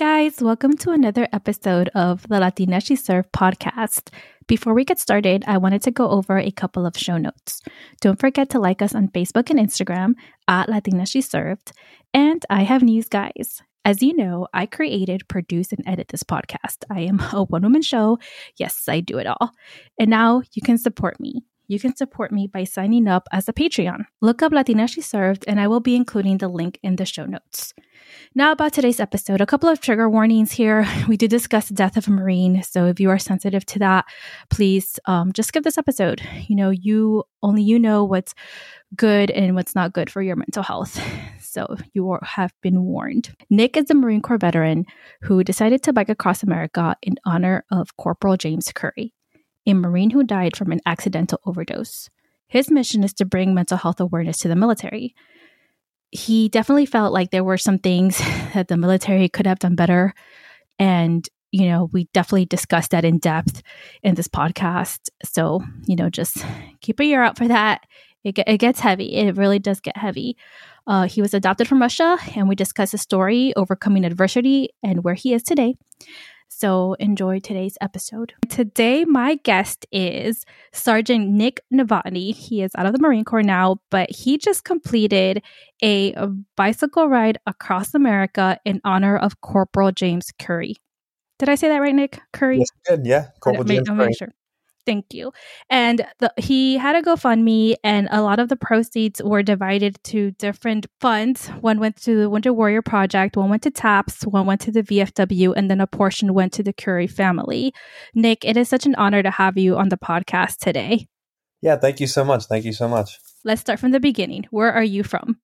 guys, welcome to another episode of the Latina She Served podcast. Before we get started, I wanted to go over a couple of show notes. Don't forget to like us on Facebook and Instagram at Latina She Served. And I have news, guys. As you know, I created, produce, and edit this podcast. I am a one woman show. Yes, I do it all. And now you can support me you can support me by signing up as a Patreon. Look up Latina She Served, and I will be including the link in the show notes. Now, about today's episode, a couple of trigger warnings here. We do discuss the death of a Marine, so if you are sensitive to that, please um, just skip this episode. You know, you only you know what's good and what's not good for your mental health. So you have been warned. Nick is a Marine Corps veteran who decided to bike across America in honor of Corporal James Curry a Marine who died from an accidental overdose. His mission is to bring mental health awareness to the military. He definitely felt like there were some things that the military could have done better. And, you know, we definitely discussed that in depth in this podcast. So, you know, just keep a ear out for that. It, it gets heavy. It really does get heavy. Uh, he was adopted from Russia, and we discuss his story, overcoming adversity, and where he is today. So enjoy today's episode. Today, my guest is Sergeant Nick Novotny. He is out of the Marine Corps now, but he just completed a, bicycle ride across America in honor of Corporal James Curry. Did I say that right, Nick? Curry? Yes, good. Yeah, Corporal James Curry. Sure. Thank you. And the, he had a GoFundMe, and a lot of the proceeds were divided to different funds. One went to the Wounded Warrior Project, one went to TAPS, one went to the VFW, and then a portion went to the Curry family. Nick, it is such an honor to have you on the podcast today. Yeah, thank you so much. Thank you so much. Let's start from the beginning. Where are you from?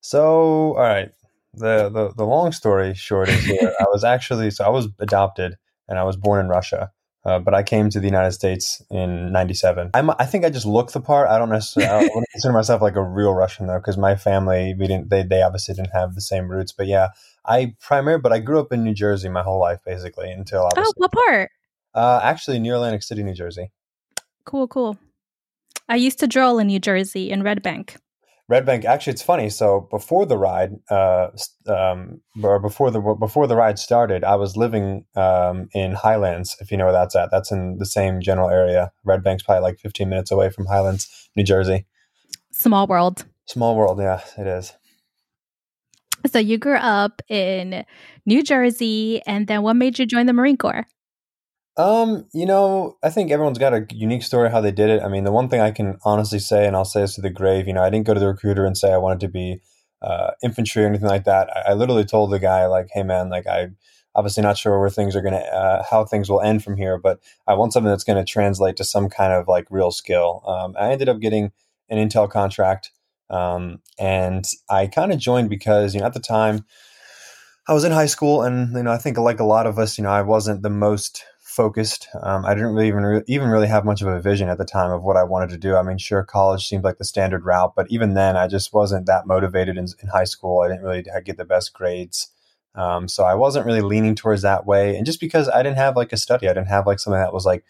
So, all right. The the, the long story short is here. I was actually so I was adopted and I was born in Russia. Uh, but I came to the United States in '97. I think I just look the part. I don't necessarily I don't consider myself like a real Russian though, because my family we didn't they they obviously didn't have the same roots. But yeah, I primarily but I grew up in New Jersey my whole life basically until obviously. Oh, what part? Uh, actually, New Atlantic City, New Jersey. Cool, cool. I used to drill in New Jersey in Red Bank. Red Bank. Actually, it's funny. So before the ride, uh, um, or before the before the ride started, I was living um, in Highlands. If you know where that's at, that's in the same general area. Red Bank's probably like 15 minutes away from Highlands, New Jersey. Small world. Small world. Yeah, it is. So you grew up in New Jersey, and then what made you join the Marine Corps? Um, you know, I think everyone's got a unique story how they did it. I mean, the one thing I can honestly say, and I'll say this to the grave, you know, I didn't go to the recruiter and say I wanted to be uh, infantry or anything like that. I, I, literally told the guy, like, "Hey, man, like, I obviously not sure where things are gonna, uh, how things will end from here, but I want something that's to translate to some kind of like real skill." Um, I ended up getting an Intel contract, um, and I kind of joined because you know at the time. I was in high school, and you know, I think like a lot of us, you know, I wasn't the most focused. Um, I didn't really even re- even really have much of a vision at the time of what I wanted to do. I mean, sure, college seemed like the standard route, but even then, I just wasn't that motivated in, in high school. I didn't really get the best grades, um, so I wasn't really leaning towards that way. And just because I didn't have like a study, I didn't have like something that was like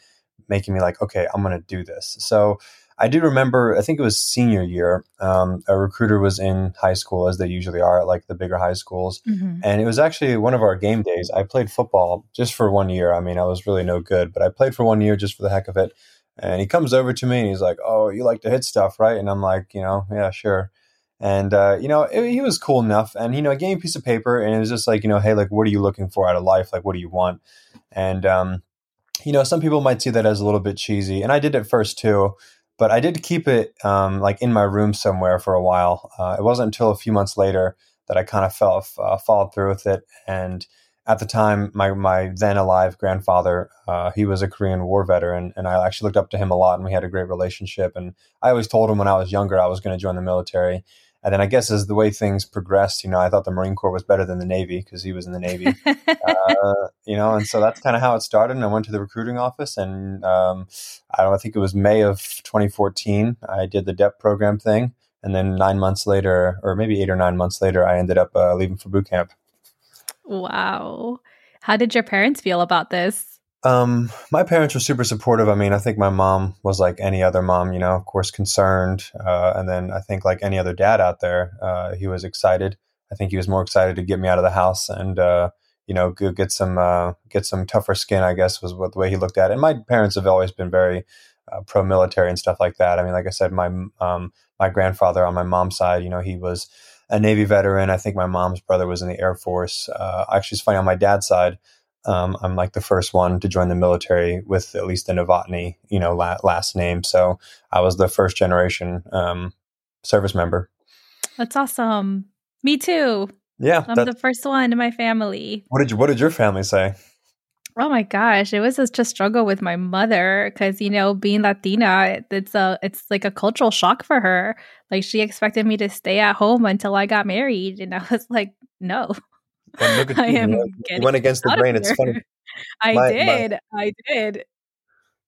making me like, okay, I'm going to do this. So I do remember, I think it was senior year, um, a recruiter was in high school, as they usually are at like the bigger high schools. Mm-hmm. And it was actually one of our game days. I played football just for one year. I mean, I was really no good, but I played for one year just for the heck of it. And he comes over to me and he's like, Oh, you like to hit stuff, right? And I'm like, You know, yeah, sure. And, uh, you know, it, he was cool enough. And, you know, I gave him a piece of paper and it was just like, you know, hey, like, what are you looking for out of life? Like, what do you want? And, um, you know, some people might see that as a little bit cheesy. And I did it first too but I did keep it um, like in my room somewhere for a while. Uh, it wasn't until a few months later that I kind of fell uh, followed through with it. And at the time, my my then alive grandfather, uh, he was a Korean War veteran, and I actually looked up to him a lot, and we had a great relationship. And I always told him when I was younger I was going to join the military. And then I guess as the way things progressed, you know, I thought the Marine Corps was better than the Navy because he was in the Navy, uh, you know, and so that's kind of how it started. And I went to the recruiting office, and um, I don't I think it was May of 2014. I did the DEP program thing, and then nine months later, or maybe eight or nine months later, I ended up uh, leaving for boot camp. Wow, how did your parents feel about this? Um, my parents were super supportive. I mean, I think my mom was like any other mom, you know, of course, concerned. Uh, and then I think like any other dad out there, uh, he was excited. I think he was more excited to get me out of the house and, uh, you know, get some uh, get some tougher skin. I guess was what the way he looked at it. And my parents have always been very uh, pro military and stuff like that. I mean, like I said, my um, my grandfather on my mom's side, you know, he was a Navy veteran. I think my mom's brother was in the Air Force. Uh, actually, it's funny on my dad's side. Um, I'm like the first one to join the military with at least the Novotny, you know, la- last name. So I was the first generation um, service member. That's awesome. Me too. Yeah, I'm the first one in my family. What did you, What did your family say? Oh my gosh, it was such a struggle with my mother because you know being Latina, it's a it's like a cultural shock for her. Like she expected me to stay at home until I got married, and I was like, no. I am you, you went against the grain. It's funny. I my, did. My, I did.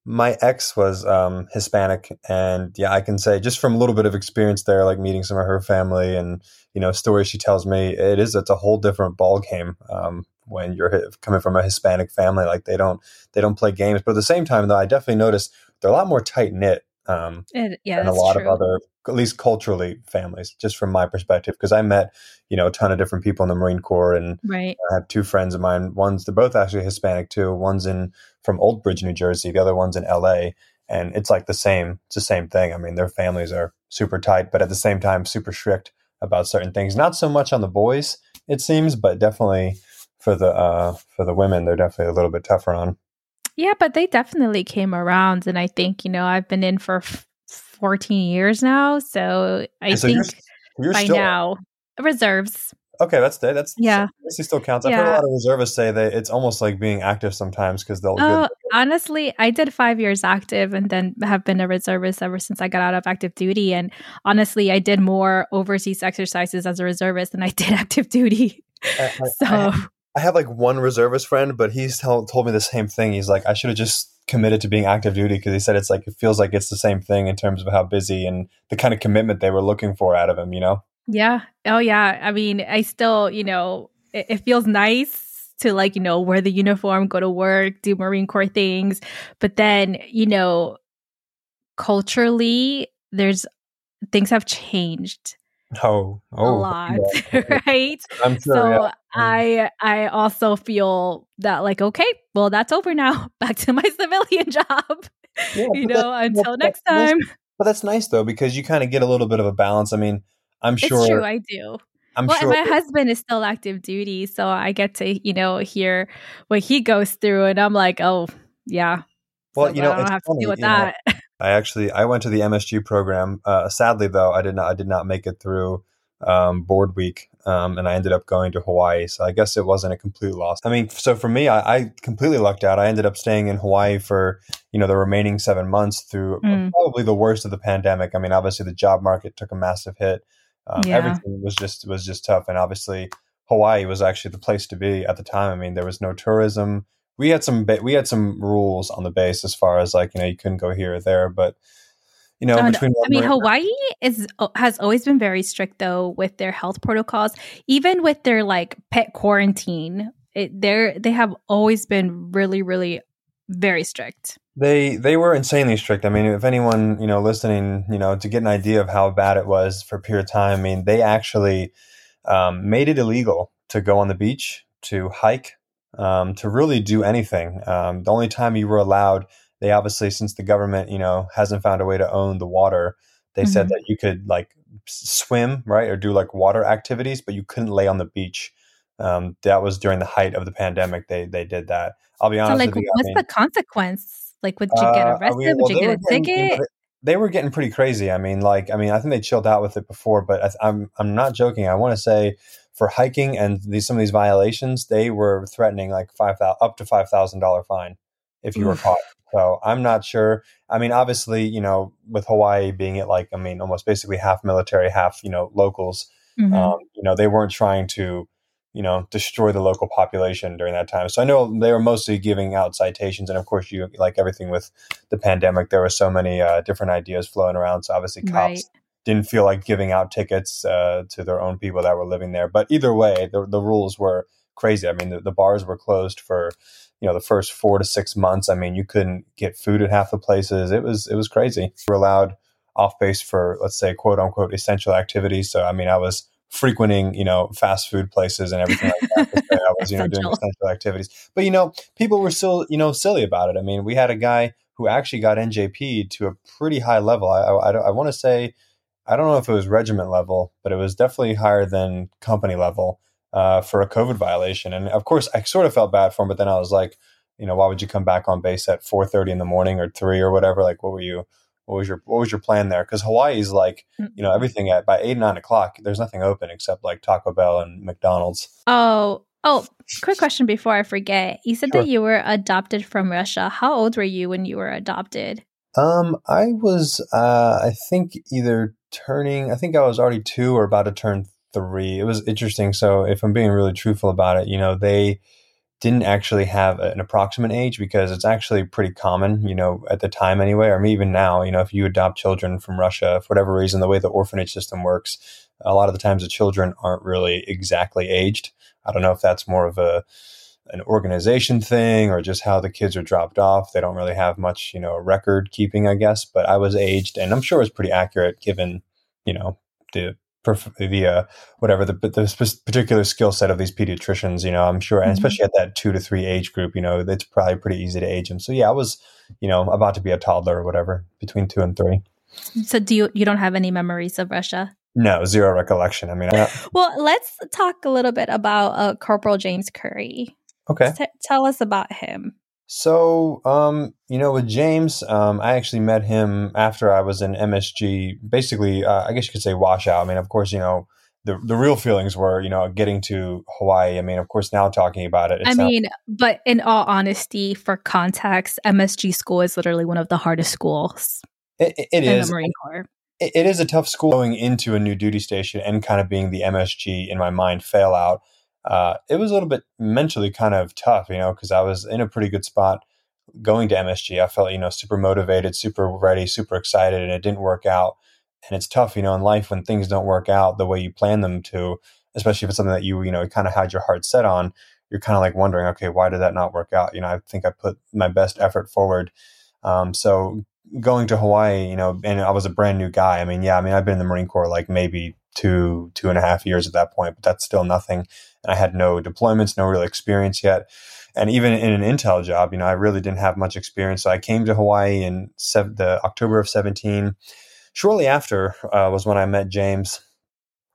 My ex was um, Hispanic, and yeah, I can say just from a little bit of experience there, like meeting some of her family and you know stories she tells me, it is it's a whole different ball game. Um, when you're coming from a Hispanic family. Like they don't they don't play games, but at the same time, though, I definitely notice they're a lot more tight knit um, it, yeah, than a lot true. of other, at least culturally, families. Just from my perspective, because I met you know a ton of different people in the Marine Corps, and right. I have two friends of mine. One's they're both actually Hispanic too. One's in from Old Bridge, New Jersey. The other one's in L.A. And it's like the same. It's the same thing. I mean, their families are super tight, but at the same time, super strict about certain things. Not so much on the boys, it seems, but definitely for the uh, for the women, they're definitely a little bit tougher on. Yeah, but they definitely came around, and I think you know I've been in for f- fourteen years now, so I so think you're, you're by still, now reserves. Okay, that's that's yeah. This still counts. I've yeah. heard a lot of reservists say that it's almost like being active sometimes because they'll. Oh, honestly, I did five years active and then have been a reservist ever since I got out of active duty. And honestly, I did more overseas exercises as a reservist than I did active duty. I, I, so I, I have like one reservist friend, but he's tell, told me the same thing. He's like, I should have just committed to being active duty because he said it's like it feels like it's the same thing in terms of how busy and the kind of commitment they were looking for out of him. You know? Yeah. Oh yeah. I mean, I still, you know, it, it feels nice to like you know wear the uniform, go to work, do Marine Corps things, but then you know, culturally, there's things have changed Oh, oh, a oh, lot, yeah. right? I'm sure. So yeah. Mm. I I also feel that like okay, well that's over now. Back to my civilian job. Yeah, you know, until next time. Nice. But that's nice though because you kind of get a little bit of a balance. I mean, I'm sure. It's true, I do. I'm well, sure. my husband is still active duty, so I get to you know hear what he goes through, and I'm like, oh yeah. Well, so you know, I don't have funny, to deal with that. Know, I actually I went to the MSG program. Uh, sadly, though, I did not I did not make it through um, board week, um, and I ended up going to Hawaii. So I guess it wasn't a complete loss. I mean, so for me, I, I completely lucked out. I ended up staying in Hawaii for you know the remaining seven months through mm. probably the worst of the pandemic. I mean, obviously the job market took a massive hit. Um, yeah. Everything was just was just tough, and obviously Hawaii was actually the place to be at the time. I mean, there was no tourism we had some we had some rules on the base as far as like you know you couldn't go here or there, but you know uh, between I mean Hawaii is has always been very strict though with their health protocols, even with their like pet quarantine. It, they're they have always been really really very strict. They they were insanely strict. I mean, if anyone you know listening, you know, to get an idea of how bad it was for a period of time, I mean, they actually um, made it illegal to go on the beach, to hike, um, to really do anything. Um, the only time you were allowed, they obviously, since the government, you know, hasn't found a way to own the water, they mm-hmm. said that you could like swim, right, or do like water activities, but you couldn't lay on the beach. Um, that was during the height of the pandemic. They they did that. I'll be honest. So, like, you, what's I mean, the consequence? Like, would you get arrested? Uh, I mean, well, would you get a ticket? they were getting pretty crazy. I mean, like, I mean, I think they chilled out with it before, but I, I'm I'm not joking. I want to say for hiking and these some of these violations, they were threatening like five thousand up to five thousand dollar fine if you were caught. So I'm not sure. I mean, obviously, you know, with Hawaii being it like I mean, almost basically half military, half you know locals. Mm-hmm. Um, you know, they weren't trying to you know destroy the local population during that time. So I know they were mostly giving out citations, and of course, you like everything with the pandemic, there were so many uh, different ideas flowing around. So obviously, cops. Right didn't feel like giving out tickets uh, to their own people that were living there. But either way, the, the rules were crazy. I mean, the, the, bars were closed for you know the first four to six months. I mean, you couldn't get food at half the places. It was it was crazy. We were allowed off base for let's say quote unquote essential activities. So I mean, I was frequenting, you know, fast food places and everything like that. I was, you know, doing essential activities. But you know, people were still, you know, silly about it. I mean, we had a guy who actually got NJP to a pretty high level. I, I, I want to say, I don't know if it was regiment level, but it was definitely higher than company level uh, for a COVID violation. And of course, I sort of felt bad for him, but then I was like, you know, why would you come back on base at 4:30 in the morning or three or whatever? Like, what were you? What was your What was your plan there? Because Hawaii's like, mm. you know, everything at by eight nine o'clock, there's nothing open except like Taco Bell and McDonald's. Oh, oh, quick question before I forget. You said sure. that you were adopted from Russia. How old were you when you were adopted? Um, I was, uh, I think either turning, I think I was already two or about to turn three. It was interesting. So if I'm being really truthful about it, you know, they didn't actually have an approximate age because it's actually pretty common, you know, at the time anyway, or even now, you know, if you adopt children from Russia, for whatever reason, the way the orphanage system works, a lot of the times the children aren't really exactly aged. I don't know if that's more of a an organization thing or just how the kids are dropped off. They don't really have much, you know, record keeping, I guess. But I was aged, and I'm sure it's pretty accurate given, you know, the the uh, whatever the, the particular skill set of these pediatricians. You know, I'm sure, and mm-hmm. especially at that two to three age group, you know, it's probably pretty easy to age them. So yeah, I was, you know, about to be a toddler or whatever between two and three. So do you you don't have any memories of Russia? No, zero recollection. I mean, I, well, let's talk a little bit about uh, Corporal James Curry. Okay, T- tell us about him. So, um, you know, with James, um, I actually met him after I was in MSG. Basically, uh, I guess you could say washout. I mean, of course, you know, the the real feelings were, you know, getting to Hawaii. I mean, of course, now talking about it. I mean, but in all honesty, for context, MSG school is literally one of the hardest schools. it, it, it is. Marine Corps. It, it is a tough school going into a new duty station and kind of being the MSG in my mind fail out uh, it was a little bit mentally kind of tough, you know, because I was in a pretty good spot going to MSG. I felt, you know, super motivated, super ready, super excited, and it didn't work out. And it's tough, you know, in life when things don't work out the way you plan them to, especially if it's something that you, you know, kind of had your heart set on. You're kind of like wondering, okay, why did that not work out? You know, I think I put my best effort forward. Um, so going to Hawaii, you know, and I was a brand new guy. I mean, yeah, I mean, I've been in the Marine Corps like maybe two, two and a half years at that point, but that's still nothing. I had no deployments, no real experience yet. And even in an intel job, you know, I really didn't have much experience. So I came to Hawaii in sev- the October of 17. Shortly after uh, was when I met James.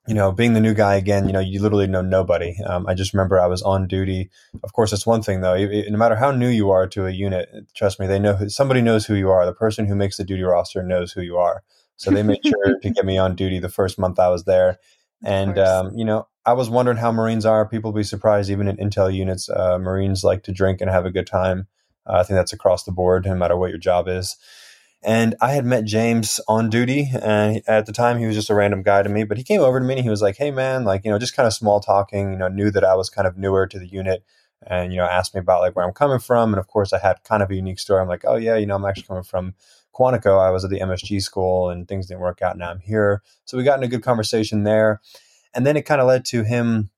You know, being the new guy again, you know, you literally know nobody. Um, I just remember I was on duty. Of course, it's one thing though. no matter how new you are to a unit, trust me, they know who, somebody knows who you are. The person who makes the duty roster knows who you are. So they made sure to get me on duty the first month I was there. And um, you know, I was wondering how Marines are. People be surprised, even in intel units, uh, Marines like to drink and have a good time. Uh, I think that's across the board, no matter what your job is. And I had met James on duty, and at the time he was just a random guy to me. But he came over to me and he was like, "Hey, man, like you know, just kind of small talking. You know, knew that I was kind of newer to the unit, and you know, asked me about like where I'm coming from. And of course, I had kind of a unique story. I'm like, "Oh yeah, you know, I'm actually coming from Quantico. I was at the MSG school, and things didn't work out. Now I'm here." So we got in a good conversation there and then it kind of led to him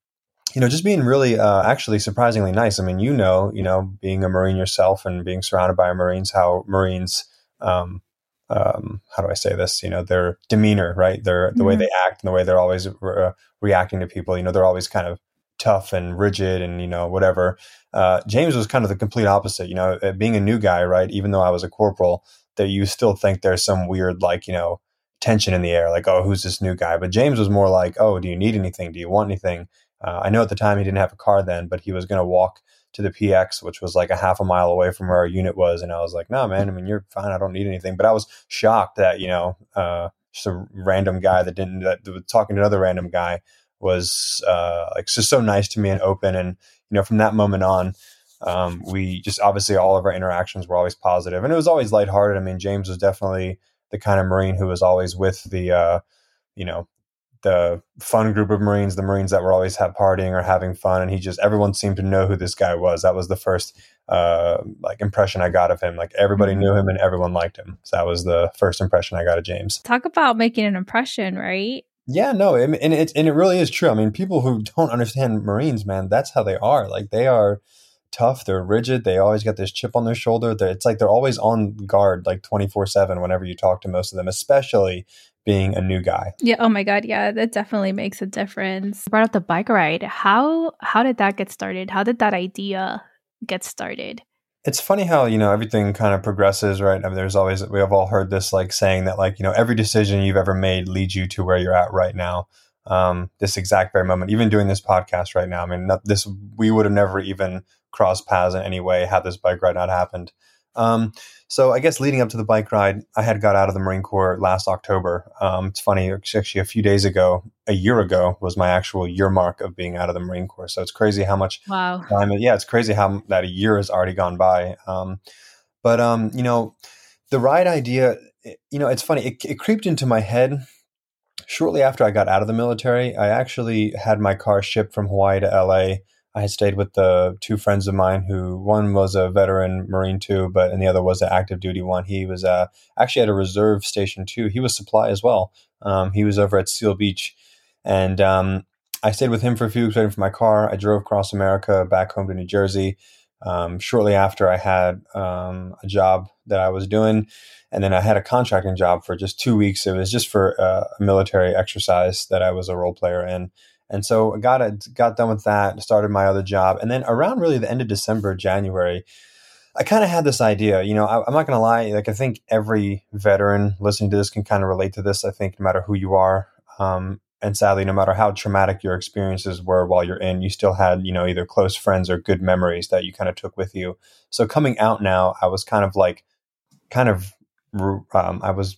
you know, just being really, uh, actually surprisingly nice. I mean, you know, you know, being a Marine yourself and being surrounded by Marines, how Marines, um, um, how do I say this? You know, their demeanor, right? Their the mm-hmm. way they act and the way they're always re- uh, reacting to people. You know, they're always kind of tough and rigid and you know whatever. Uh, James was kind of the complete opposite. You know, uh, being a new guy, right? Even though I was a corporal, that you still think there's some weird, like you know, tension in the air, like, oh, who's this new guy? But James was more like, oh, do you need anything? Do you want anything? Uh, I know at the time he didn't have a car then, but he was going to walk to the PX, which was like a half a mile away from where our unit was. And I was like, no, nah, man, I mean, you're fine. I don't need anything. But I was shocked that, you know, uh, just a random guy that didn't, that was talking to another random guy was uh, like just so nice to me and open. And, you know, from that moment on, um, we just obviously all of our interactions were always positive and it was always lighthearted. I mean, James was definitely the kind of Marine who was always with the, uh, you know, the fun group of Marines, the Marines that were always have partying or having fun. And he just, everyone seemed to know who this guy was. That was the first, uh, like impression I got of him. Like everybody mm-hmm. knew him and everyone liked him. So that was the first impression I got of James. Talk about making an impression, right? Yeah, no, and it and it really is true. I mean, people who don't understand Marines, man, that's how they are. Like they are tough. They're rigid. They always got this chip on their shoulder. They're, it's like they're always on guard, like 24 7 whenever you talk to most of them, especially being a new guy. Yeah. Oh my God. Yeah, that definitely makes a difference. You brought up the bike ride. How how did that get started? How did that idea get started? It's funny how you know everything kind of progresses, right? I mean, there's always we have all heard this like saying that like you know every decision you've ever made leads you to where you're at right now. Um, this exact very moment, even doing this podcast right now. I mean, not, this we would have never even crossed paths in any way had this bike ride not happened. Um, so I guess leading up to the bike ride, I had got out of the Marine Corps last October. Um, it's funny, actually, a few days ago, a year ago, was my actual year mark of being out of the Marine Corps. So it's crazy how much wow. time. Yeah, it's crazy how that a year has already gone by. Um, but um, you know, the ride idea, you know, it's funny. It, it creeped into my head shortly after I got out of the military. I actually had my car shipped from Hawaii to LA I had stayed with the two friends of mine who one was a veteran Marine too, but and the other was an active duty one. He was uh, actually at a reserve station too. He was supply as well. Um, he was over at Seal Beach, and um, I stayed with him for a few weeks waiting for my car. I drove across America back home to New Jersey. Um, shortly after, I had um, a job that I was doing, and then I had a contracting job for just two weeks. It was just for uh, a military exercise that I was a role player in. And so I got it, got done with that, started my other job, and then around really the end of December, January, I kind of had this idea. You know, I, am not going to lie. Like I think every veteran listening to this can kind of relate to this. I think no matter who you are, um, and sadly, no matter how traumatic your experiences were while you're in, you still had you know either close friends or good memories that you kind of took with you. So coming out now, I was kind of like, kind of, um, I was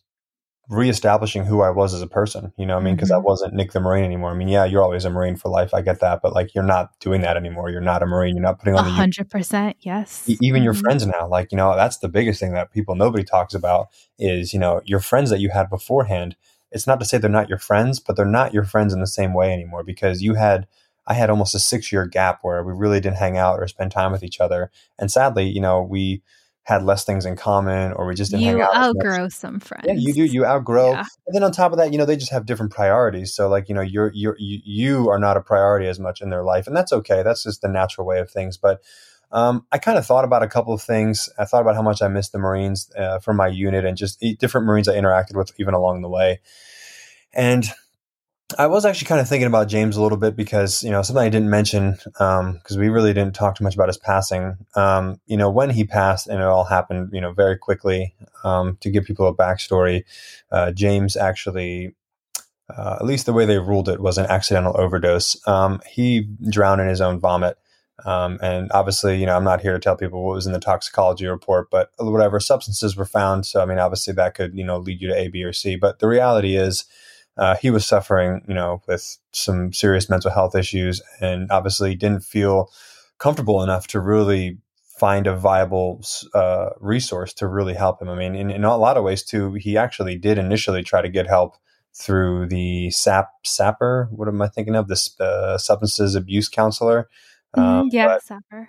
reestablishing who I was as a person. You know, I mean, because mm-hmm. I wasn't Nick the Marine anymore. I mean, yeah, you're always a Marine for life. I get that, but like, you're not doing that anymore. You're not a Marine. You're not putting on the hundred percent. Yes. Even your mm-hmm. friends now, like you know, that's the biggest thing that people nobody talks about is you know your friends that you had beforehand. It's not to say they're not your friends, but they're not your friends in the same way anymore because you had. I had almost a six year gap where we really didn't hang out or spend time with each other. And sadly, you know, we had less things in common or we just didn't you hang out. outgrow some friends. Yeah, you do. You outgrow. Yeah. And then on top of that, you know, they just have different priorities. So like, you know, you're, you're, you, you are not a priority as much in their life. And that's okay. That's just the natural way of things. But um, I kind of thought about a couple of things. I thought about how much I missed the Marines uh, from my unit and just different Marines I interacted with even along the way. And I was actually kind of thinking about James a little bit because you know something I didn't mention because um, we really didn't talk too much about his passing. Um, you know when he passed, and it all happened you know very quickly. Um, to give people a backstory, uh, James actually, uh, at least the way they ruled it, was an accidental overdose. Um, he drowned in his own vomit. Um, and obviously, you know, I'm not here to tell people what was in the toxicology report, but whatever substances were found. So, I mean, obviously that could, you know, lead you to A, B, or C. But the reality is, uh, he was suffering, you know, with some serious mental health issues, and obviously didn't feel comfortable enough to really find a viable uh, resource to really help him. I mean, in, in, a lot of ways, too, he actually did initially try to get help through the SAP SAPper. What am I thinking of? This uh, substances abuse counselor. Mm-hmm. Um, yeah, SAPR.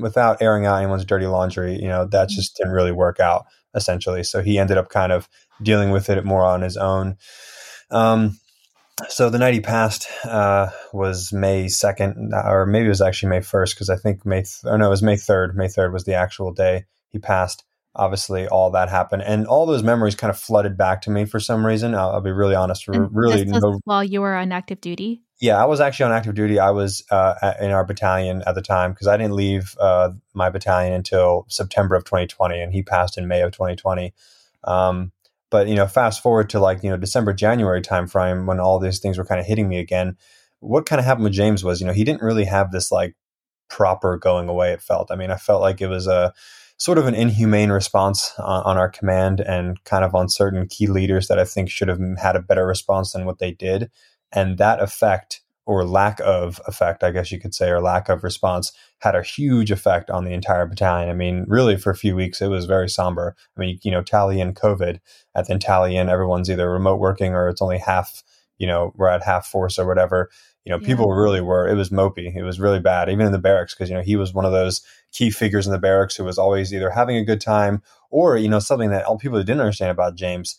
Without airing out anyone's dirty laundry, you know, that mm-hmm. just didn't really work out. Essentially, so he ended up kind of dealing with it more on his own. Um, so the night he passed uh, was May 2nd, or maybe it was actually May 1st, because I think May, th- oh no, it was May 3rd. May 3rd was the actual day he passed. Obviously, all that happened. And all those memories kind of flooded back to me for some reason. I'll, I'll be really honest. And really, no, while you were on active duty? Yeah, I was actually on active duty. I was uh, in our battalion at the time because I didn't leave uh, my battalion until September of 2020, and he passed in May of 2020. Um, but you know, fast forward to like you know December January timeframe when all these things were kind of hitting me again. What kind of happened with James was you know he didn't really have this like proper going away. It felt. I mean, I felt like it was a sort of an inhumane response on, on our command and kind of on certain key leaders that I think should have had a better response than what they did. And that effect or lack of effect, I guess you could say, or lack of response had a huge effect on the entire battalion. I mean, really for a few weeks, it was very somber. I mean, you know, tally in COVID, at the tally in, everyone's either remote working or it's only half, you know, we're at half force or whatever. You know, yeah. people really were, it was mopey. It was really bad, even in the barracks, because, you know, he was one of those key figures in the barracks who was always either having a good time or, you know, something that all people didn't understand about James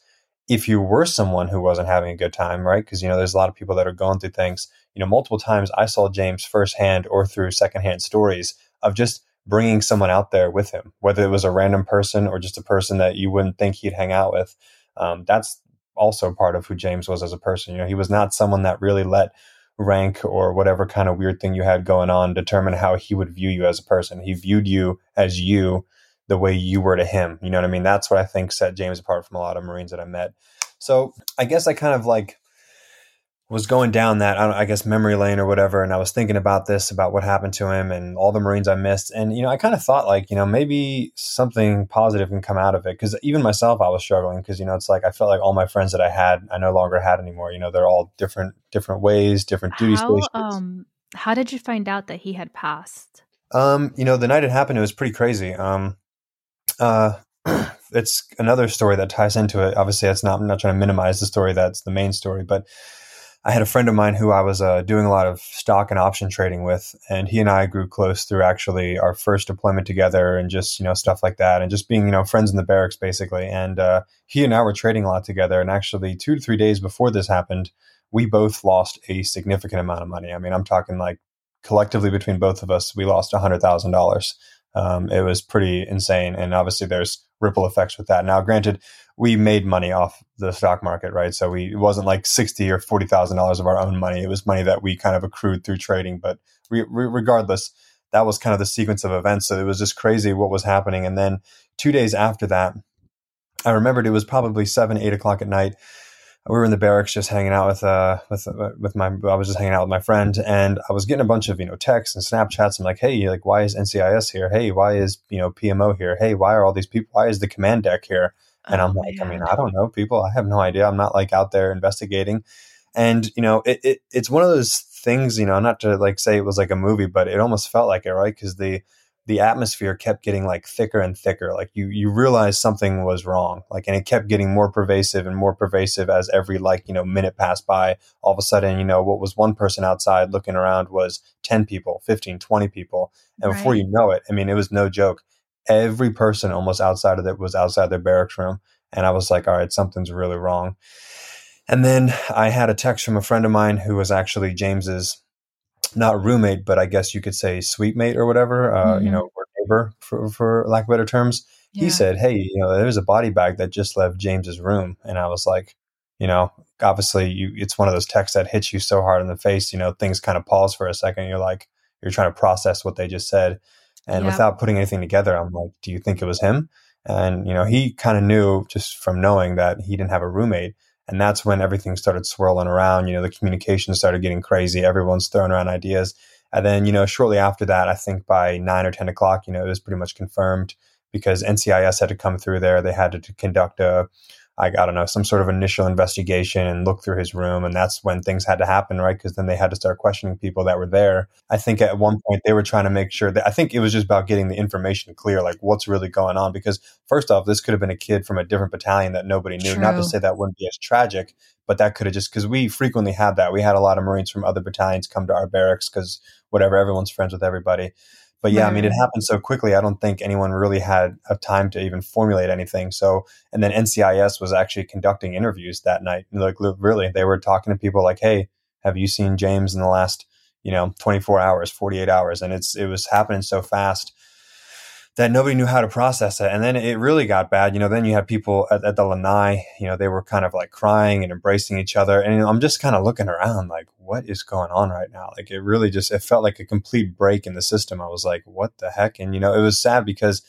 if you were someone who wasn't having a good time, right? Because, you know, there's a lot of people that are going through things you know, multiple times I saw James firsthand or through secondhand stories of just bringing someone out there with him, whether it was a random person or just a person that you wouldn't think he'd hang out with. Um, that's also part of who James was as a person. You know, he was not someone that really let rank or whatever kind of weird thing you had going on determine how he would view you as a person. He viewed you as you the way you were to him. You know what I mean? That's what I think set James apart from a lot of Marines that I met. So I guess I kind of like was going down that I, I, guess memory lane or whatever, and I was thinking about this, about what happened to him, and all the Marines I missed, and you know, I kind of thought like, you know, maybe something positive can come out of it, because even myself, I was struggling, because you know, it's like I felt like all my friends that I had, I no longer had anymore. You know, they're all different, different ways, different duty how, stations. Um, how did you find out that he had passed? Um, you know, the night it happened, it was pretty crazy. Um, uh, it's another story that ties into it. Obviously, it's not. I'm not trying to minimize the story. That's the main story, but I had a friend of mine who I was uh, doing a lot of stock and option trading with, and he and I grew close through actually our first deployment together, and just you know stuff like that, and just being you know friends in the barracks basically. And uh, he and I were trading a lot together, and actually two to three days before this happened, we both lost a significant amount of money. I mean, I'm talking like collectively between both of us, we lost hundred thousand dollars. Um, it was pretty insane, and obviously there's ripple effects with that. Now, granted, we made money off the stock market, right? So we it wasn't like sixty or forty thousand dollars of our own money. It was money that we kind of accrued through trading. But re- re- regardless, that was kind of the sequence of events. So it was just crazy what was happening. And then two days after that, I remembered it was probably seven, eight o'clock at night. We were in the barracks just hanging out with uh with uh, with my I was just hanging out with my friend and I was getting a bunch of you know texts and Snapchats. I'm like, hey, like why is NCIS here? Hey, why is you know PMO here? Hey, why are all these people? Why is the command deck here? And oh, I'm like, man. I mean, I don't know people. I have no idea. I'm not like out there investigating. And, you know, it, it it's one of those things, you know, not to like say it was like a movie, but it almost felt like it, right? Because the the atmosphere kept getting like thicker and thicker. Like you you realized something was wrong. Like and it kept getting more pervasive and more pervasive as every like, you know, minute passed by. All of a sudden, you know, what was one person outside looking around was 10 people, 15, 20 people. And right. before you know it, I mean, it was no joke every person almost outside of it was outside their barracks room. And I was like, all right, something's really wrong. And then I had a text from a friend of mine who was actually James's not roommate, but I guess you could say suite mate or whatever, uh, mm-hmm. you know, or neighbor for, for lack of better terms. Yeah. He said, Hey, you know, there's a body bag that just left James's room. And I was like, you know, obviously you, it's one of those texts that hits you so hard in the face, you know, things kind of pause for a second. You're like, you're trying to process what they just said. And without putting anything together, I'm like, do you think it was him? And, you know, he kind of knew just from knowing that he didn't have a roommate. And that's when everything started swirling around. You know, the communication started getting crazy. Everyone's throwing around ideas. And then, you know, shortly after that, I think by nine or 10 o'clock, you know, it was pretty much confirmed because NCIS had to come through there. They had to conduct a, I, I don't know, some sort of initial investigation and look through his room. And that's when things had to happen, right? Because then they had to start questioning people that were there. I think at one point they were trying to make sure that I think it was just about getting the information clear, like what's really going on. Because first off, this could have been a kid from a different battalion that nobody knew. True. Not to say that wouldn't be as tragic, but that could have just because we frequently had that. We had a lot of Marines from other battalions come to our barracks because whatever, everyone's friends with everybody. But yeah. I mean, it happened so quickly. I don't think anyone really had a time to even formulate anything. So, and then NCIS was actually conducting interviews that night. Like, really, they were talking to people like, "Hey, have you seen James in the last, you know, 24 hours, 48 hours?" And it's it was happening so fast that nobody knew how to process it. And then it really got bad. You know, then you had people at, at the lanai, you know, they were kind of like crying and embracing each other. And I'm just kind of looking around like, what is going on right now? Like it really just, it felt like a complete break in the system. I was like, what the heck? And, you know, it was sad because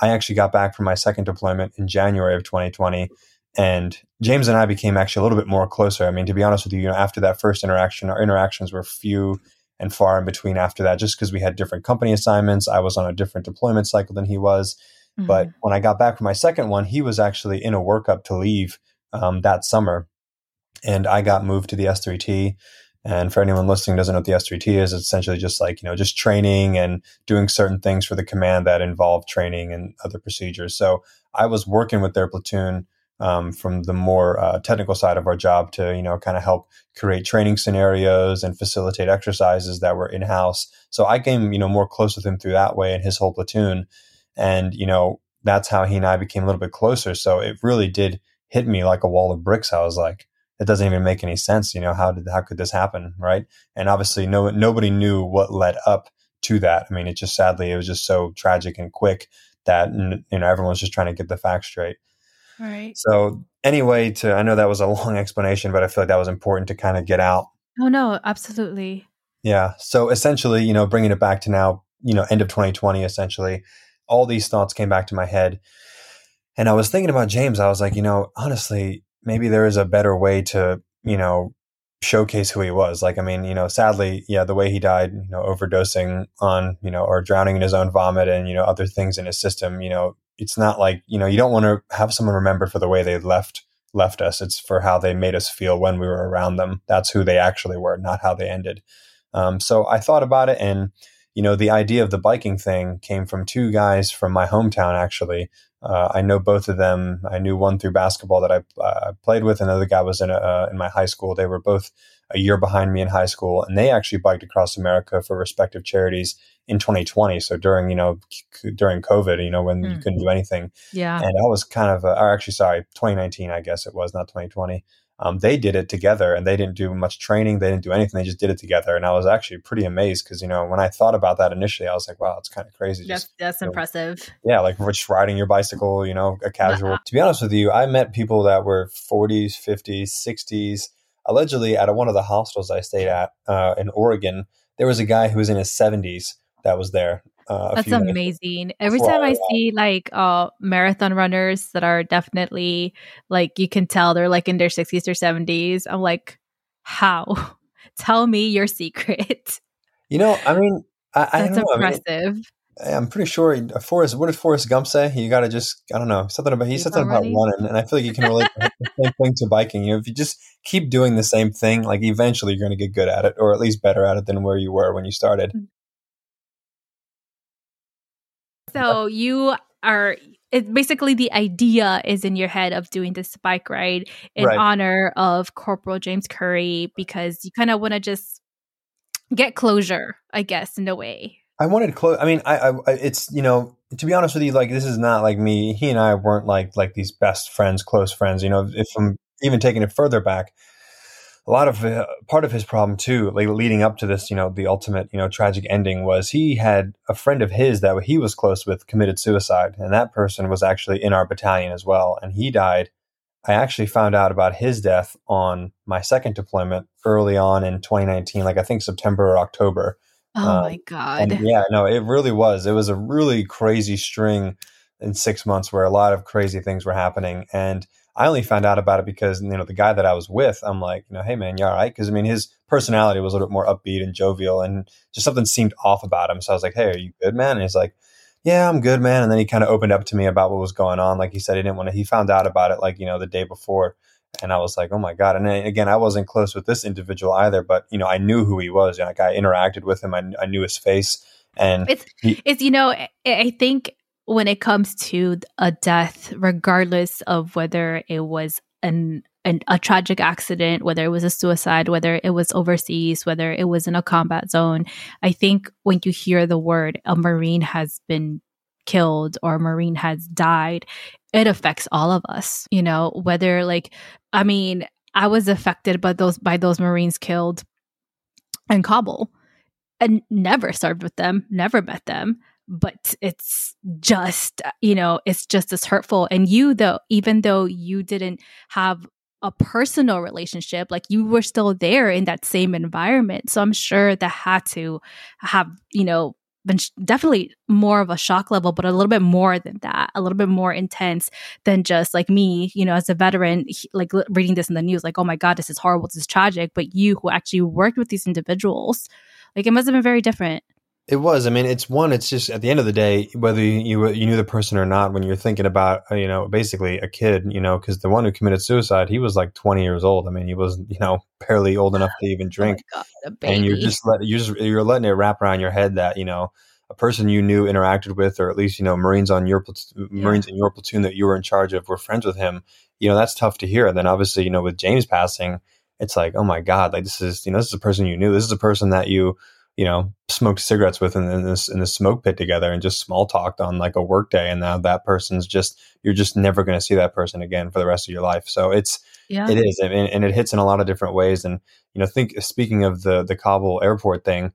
I actually got back from my second deployment in January of 2020. And James and I became actually a little bit more closer. I mean, to be honest with you, you know, after that first interaction, our interactions were few and far in between after that, just because we had different company assignments. I was on a different deployment cycle than he was. Mm-hmm. But when I got back from my second one, he was actually in a workup to leave um, that summer. And I got moved to the S3T. And for anyone listening doesn't know what the S3T is, it's essentially just like, you know, just training and doing certain things for the command that involve training and other procedures. So I was working with their platoon um, from the more uh, technical side of our job to you know kind of help create training scenarios and facilitate exercises that were in house. So I came you know more close with him through that way and his whole platoon, and you know that's how he and I became a little bit closer. So it really did hit me like a wall of bricks. I was like, it doesn't even make any sense. You know how did how could this happen, right? And obviously, no nobody knew what led up to that. I mean, it just sadly it was just so tragic and quick that you know everyone's just trying to get the facts straight. Right. So anyway, to I know that was a long explanation, but I feel like that was important to kind of get out. Oh no, absolutely. Yeah. So essentially, you know, bringing it back to now, you know, end of 2020, essentially, all these thoughts came back to my head. And I was thinking about James. I was like, you know, honestly, maybe there is a better way to, you know, showcase who he was. Like, I mean, you know, sadly, yeah, the way he died, you know, overdosing on, you know, or drowning in his own vomit and, you know, other things in his system, you know, it's not like, you know, you don't want to have someone remembered for the way they left left us. It's for how they made us feel when we were around them. That's who they actually were, not how they ended. Um, so I thought about it and, you know, the idea of the biking thing came from two guys from my hometown, actually. Uh, I know both of them. I knew one through basketball that I uh, played with. Another guy was in a, uh, in my high school. They were both a year behind me in high school, and they actually biked across America for respective charities in 2020. So during you know c- during COVID, you know when mm. you couldn't do anything. Yeah, and I was kind of, uh, or actually, sorry, 2019, I guess it was not 2020 um, they did it together and they didn't do much training. They didn't do anything. They just did it together. And I was actually pretty amazed because, you know, when I thought about that initially, I was like, wow, it's kind of crazy. That's, just, that's impressive. Know, yeah. Like just riding your bicycle, you know, a casual. Uh-huh. To be honest with you, I met people that were 40s, 50s, 60s. Allegedly, at one of the hostels I stayed at uh, in Oregon, there was a guy who was in his 70s that was there. Uh, That's amazing. Every time I see like uh, marathon runners that are definitely like you can tell they're like in their 60s or 70s, I'm like, how? Tell me your secret. You know, I mean, I, I That's impressive. I mean, I'm pretty sure Forrest. What did Forrest Gump say? You got to just I don't know something about he said something about running, and I feel like you can relate the same thing to biking. You know, if you just keep doing the same thing, like eventually you're going to get good at it, or at least better at it than where you were when you started. So you are it basically the idea is in your head of doing this bike ride in right. honor of Corporal James Curry because you kind of want to just get closure, I guess, in a way. I wanted close. I mean, I, I, it's you know, to be honest with you, like this is not like me. He and I weren't like like these best friends, close friends. You know, if I'm even taking it further back, a lot of uh, part of his problem too, like leading up to this, you know, the ultimate, you know, tragic ending was he had a friend of his that he was close with committed suicide, and that person was actually in our battalion as well, and he died. I actually found out about his death on my second deployment early on in 2019, like I think September or October. Oh um, my god! yeah, no, it really was. It was a really crazy string in six months where a lot of crazy things were happening, and I only found out about it because you know the guy that I was with, I'm like, you know, hey man, you all right? Because I mean, his personality was a little bit more upbeat and jovial, and just something seemed off about him. So I was like, hey, are you good, man? And he's like, yeah, I'm good, man. And then he kind of opened up to me about what was going on. Like he said, he didn't want to. He found out about it like you know the day before, and I was like, oh my god. And then, again, I wasn't close with this individual either, but you know, I knew who he was. You Like I interacted with him. I, I knew his face, and it's he, it's you know, I think when it comes to a death, regardless of whether it was an, an, a tragic accident, whether it was a suicide, whether it was overseas, whether it was in a combat zone, I think when you hear the word a Marine has been killed or a Marine has died, it affects all of us. You know, whether like, I mean, I was affected by those by those Marines killed in Kabul and never served with them, never met them but it's just uh, you know it's just as hurtful. And you though even though you didn't have a personal relationship like you were still there in that same environment. So i'm sure that had to have you know been definitely more of a shock level but a little bit more than that a little bit more intense than just like me you know as a veteran like reading this in the news like oh my god this is horrible this is tragic but you who actually worked with these individuals like it must have been very different it was. I mean, it's one. It's just at the end of the day, whether you you knew the person or not, when you're thinking about uh, you know basically a kid, you know, because the one who committed suicide, he was like 20 years old. I mean, he was you know barely old enough to even oh drink, oh God, and you're just let you're just you're letting it wrap around your head that you know a person you knew interacted with, or at least you know Marines on your platoon, yeah. Marines in your platoon that you were in charge of were friends with him. You know, that's tough to hear. And then obviously, you know, with James passing, it's like, oh my God, like this is you know this is a person you knew. This is a person that you you know, smoked cigarettes with in, in this in the smoke pit together and just small talked on like a work day. And now that person's just you're just never going to see that person again for the rest of your life. So it's yeah. it is, and, and it hits in a lot of different ways. And you know, think speaking of the the Kabul airport thing,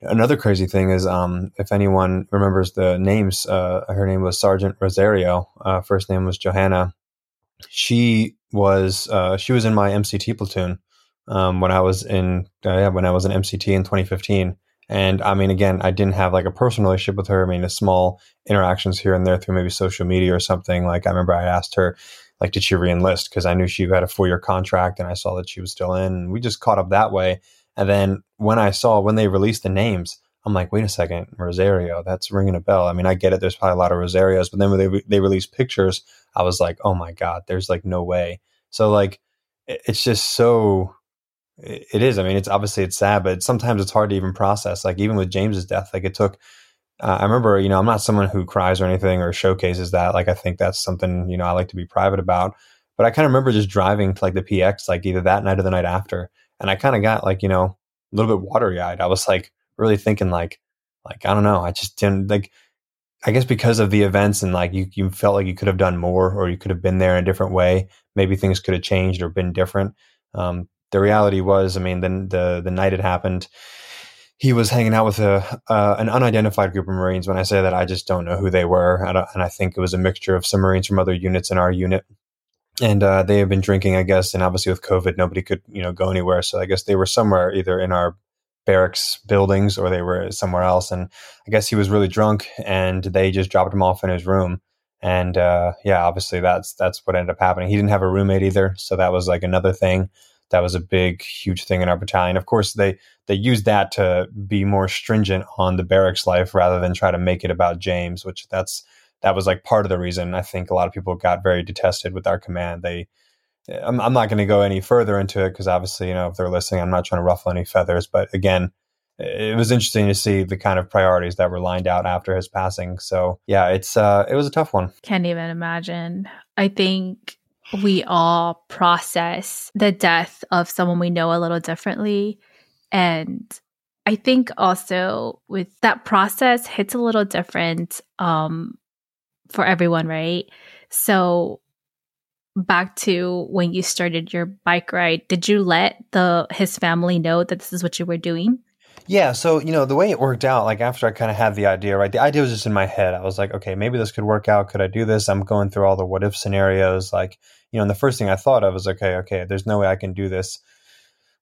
another crazy thing is um, if anyone remembers the names, uh, her name was Sergeant Rosario. Uh, first name was Johanna. she was uh, she was in my MCT platoon um, when I was in uh, when I was in MCT in 2015. And I mean, again, I didn't have like a personal relationship with her. I mean, a small interactions here and there through maybe social media or something. Like I remember I asked her, like, did she reenlist? Because I knew she had a four year contract and I saw that she was still in. And we just caught up that way. And then when I saw when they released the names, I'm like, wait a second, Rosario, that's ringing a bell. I mean, I get it. There's probably a lot of Rosarios, but then when they re- they released pictures, I was like, oh my god, there's like no way. So like, it's just so. It is. I mean, it's obviously it's sad, but sometimes it's hard to even process. Like even with James's death, like it took. Uh, I remember, you know, I'm not someone who cries or anything or showcases that. Like I think that's something you know I like to be private about. But I kind of remember just driving to like the PX like either that night or the night after, and I kind of got like you know a little bit watery eyed. I was like, really thinking like, like I don't know, I just didn't like. I guess because of the events and like you, you felt like you could have done more or you could have been there in a different way. Maybe things could have changed or been different. Um, the reality was, I mean, the, the, the night it happened, he was hanging out with a uh, an unidentified group of Marines. When I say that, I just don't know who they were, and I think it was a mixture of some Marines from other units in our unit, and uh, they had been drinking, I guess. And obviously, with COVID, nobody could you know go anywhere, so I guess they were somewhere either in our barracks buildings or they were somewhere else. And I guess he was really drunk and they just dropped him off in his room. And uh, yeah, obviously that's that's what ended up happening. He didn't have a roommate either, so that was like another thing. That was a big, huge thing in our battalion. Of course, they they used that to be more stringent on the barracks life rather than try to make it about James, which that's that was like part of the reason I think a lot of people got very detested with our command. They I'm, I'm not going to go any further into it because obviously, you know, if they're listening, I'm not trying to ruffle any feathers. But again, it was interesting to see the kind of priorities that were lined out after his passing. So yeah, it's uh, it was a tough one. Can't even imagine. I think we all process the death of someone we know a little differently, and I think also with that process hits a little different um, for everyone, right? So back to when you started your bike ride, did you let the his family know that this is what you were doing? Yeah, so you know the way it worked out, like after I kind of had the idea, right? The idea was just in my head. I was like, okay, maybe this could work out. Could I do this? I'm going through all the what if scenarios, like you know. And the first thing I thought of was, okay, okay, there's no way I can do this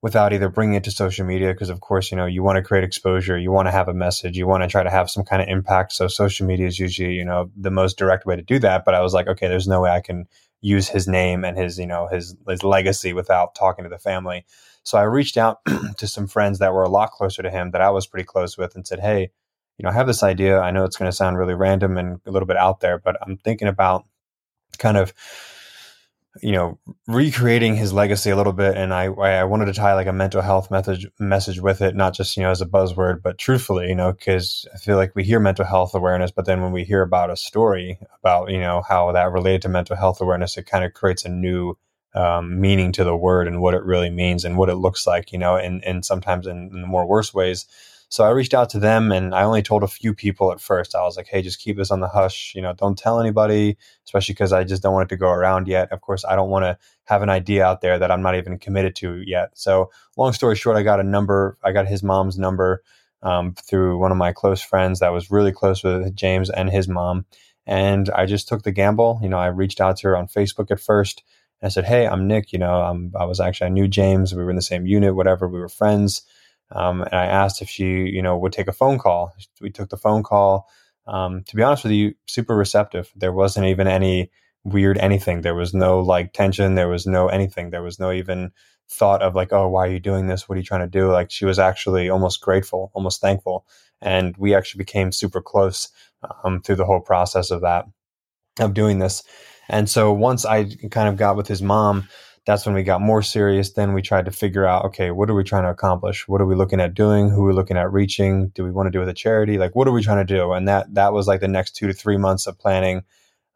without either bringing it to social media because of course you know you want to create exposure you want to have a message you want to try to have some kind of impact so social media is usually you know the most direct way to do that but i was like okay there's no way i can use his name and his you know his his legacy without talking to the family. So I reached out to some friends that were a lot closer to him that I was pretty close with and said, "Hey, you know, I have this idea. I know it's going to sound really random and a little bit out there, but I'm thinking about kind of you know recreating his legacy a little bit and i i wanted to tie like a mental health message message with it not just you know as a buzzword but truthfully you know because i feel like we hear mental health awareness but then when we hear about a story about you know how that related to mental health awareness it kind of creates a new um, meaning to the word and what it really means and what it looks like you know and and sometimes in, in the more worse ways so I reached out to them and I only told a few people at first. I was like, hey, just keep this on the hush. You know, don't tell anybody, especially because I just don't want it to go around yet. Of course, I don't want to have an idea out there that I'm not even committed to yet. So, long story short, I got a number, I got his mom's number um, through one of my close friends that was really close with James and his mom. And I just took the gamble. You know, I reached out to her on Facebook at first. And I said, hey, I'm Nick. You know, I'm, I was actually, I knew James. We were in the same unit, whatever. We were friends. Um, and I asked if she, you know, would take a phone call. We took the phone call. Um, to be honest with you, super receptive. There wasn't even any weird anything. There was no like tension. There was no anything. There was no even thought of like, oh, why are you doing this? What are you trying to do? Like she was actually almost grateful, almost thankful. And we actually became super close um, through the whole process of that, of doing this. And so once I kind of got with his mom, that's when we got more serious. Then we tried to figure out, okay, what are we trying to accomplish? What are we looking at doing? Who are we looking at reaching? Do we want to do with a charity? Like, what are we trying to do? And that that was like the next two to three months of planning.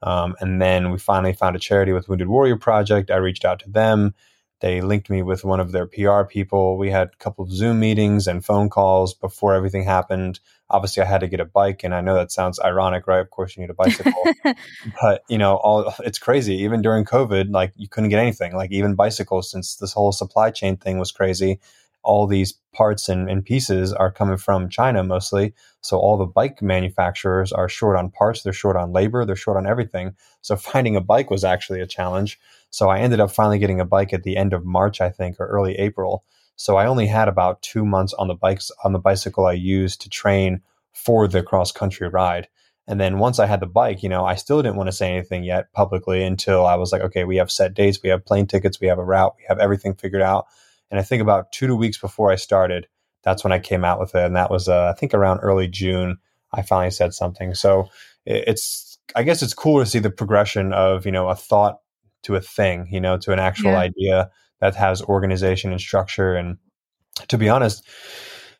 Um, and then we finally found a charity with Wounded Warrior Project. I reached out to them. They linked me with one of their PR people. We had a couple of Zoom meetings and phone calls before everything happened. Obviously, I had to get a bike, and I know that sounds ironic, right? Of course, you need a bicycle, but you know, all it's crazy. Even during COVID, like you couldn't get anything, like even bicycles, since this whole supply chain thing was crazy. all these parts and, and pieces are coming from China mostly. So all the bike manufacturers are short on parts, they're short on labor, they're short on everything. So finding a bike was actually a challenge. So I ended up finally getting a bike at the end of March, I think, or early April. So I only had about two months on the bikes on the bicycle I used to train for the cross country ride. And then once I had the bike, you know, I still didn't want to say anything yet publicly until I was like, okay, we have set dates, we have plane tickets, we have a route, we have everything figured out. And I think about two to weeks before I started, that's when I came out with it. And that was, uh, I think around early June, I finally said something. So it's, I guess it's cool to see the progression of, you know, a thought to a thing, you know, to an actual yeah. idea that has organization and structure. And to be honest,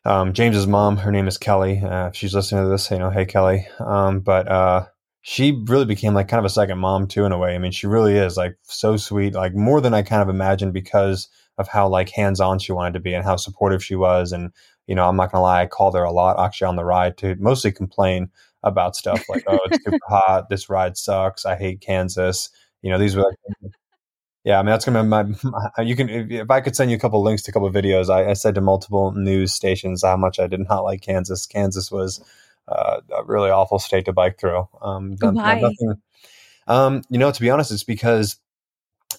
um, James's mom, her name is Kelly. Uh, if she's listening to this, you know, hey Kelly. Um, but uh, she really became like kind of a second mom too, in a way. I mean, she really is like so sweet, like more than I kind of imagined because of how like hands on she wanted to be and how supportive she was. And you know, I'm not gonna lie, I called her a lot actually on the ride to mostly complain about stuff like, oh, it's super hot, this ride sucks, I hate Kansas. You know, these were like yeah, I mean that's gonna be my. You can if I could send you a couple links to a couple of videos. I, I, said to multiple news stations how much I did not like Kansas. Kansas was uh, a really awful state to bike through. Um, Why? Nothing, um, you know, to be honest, it's because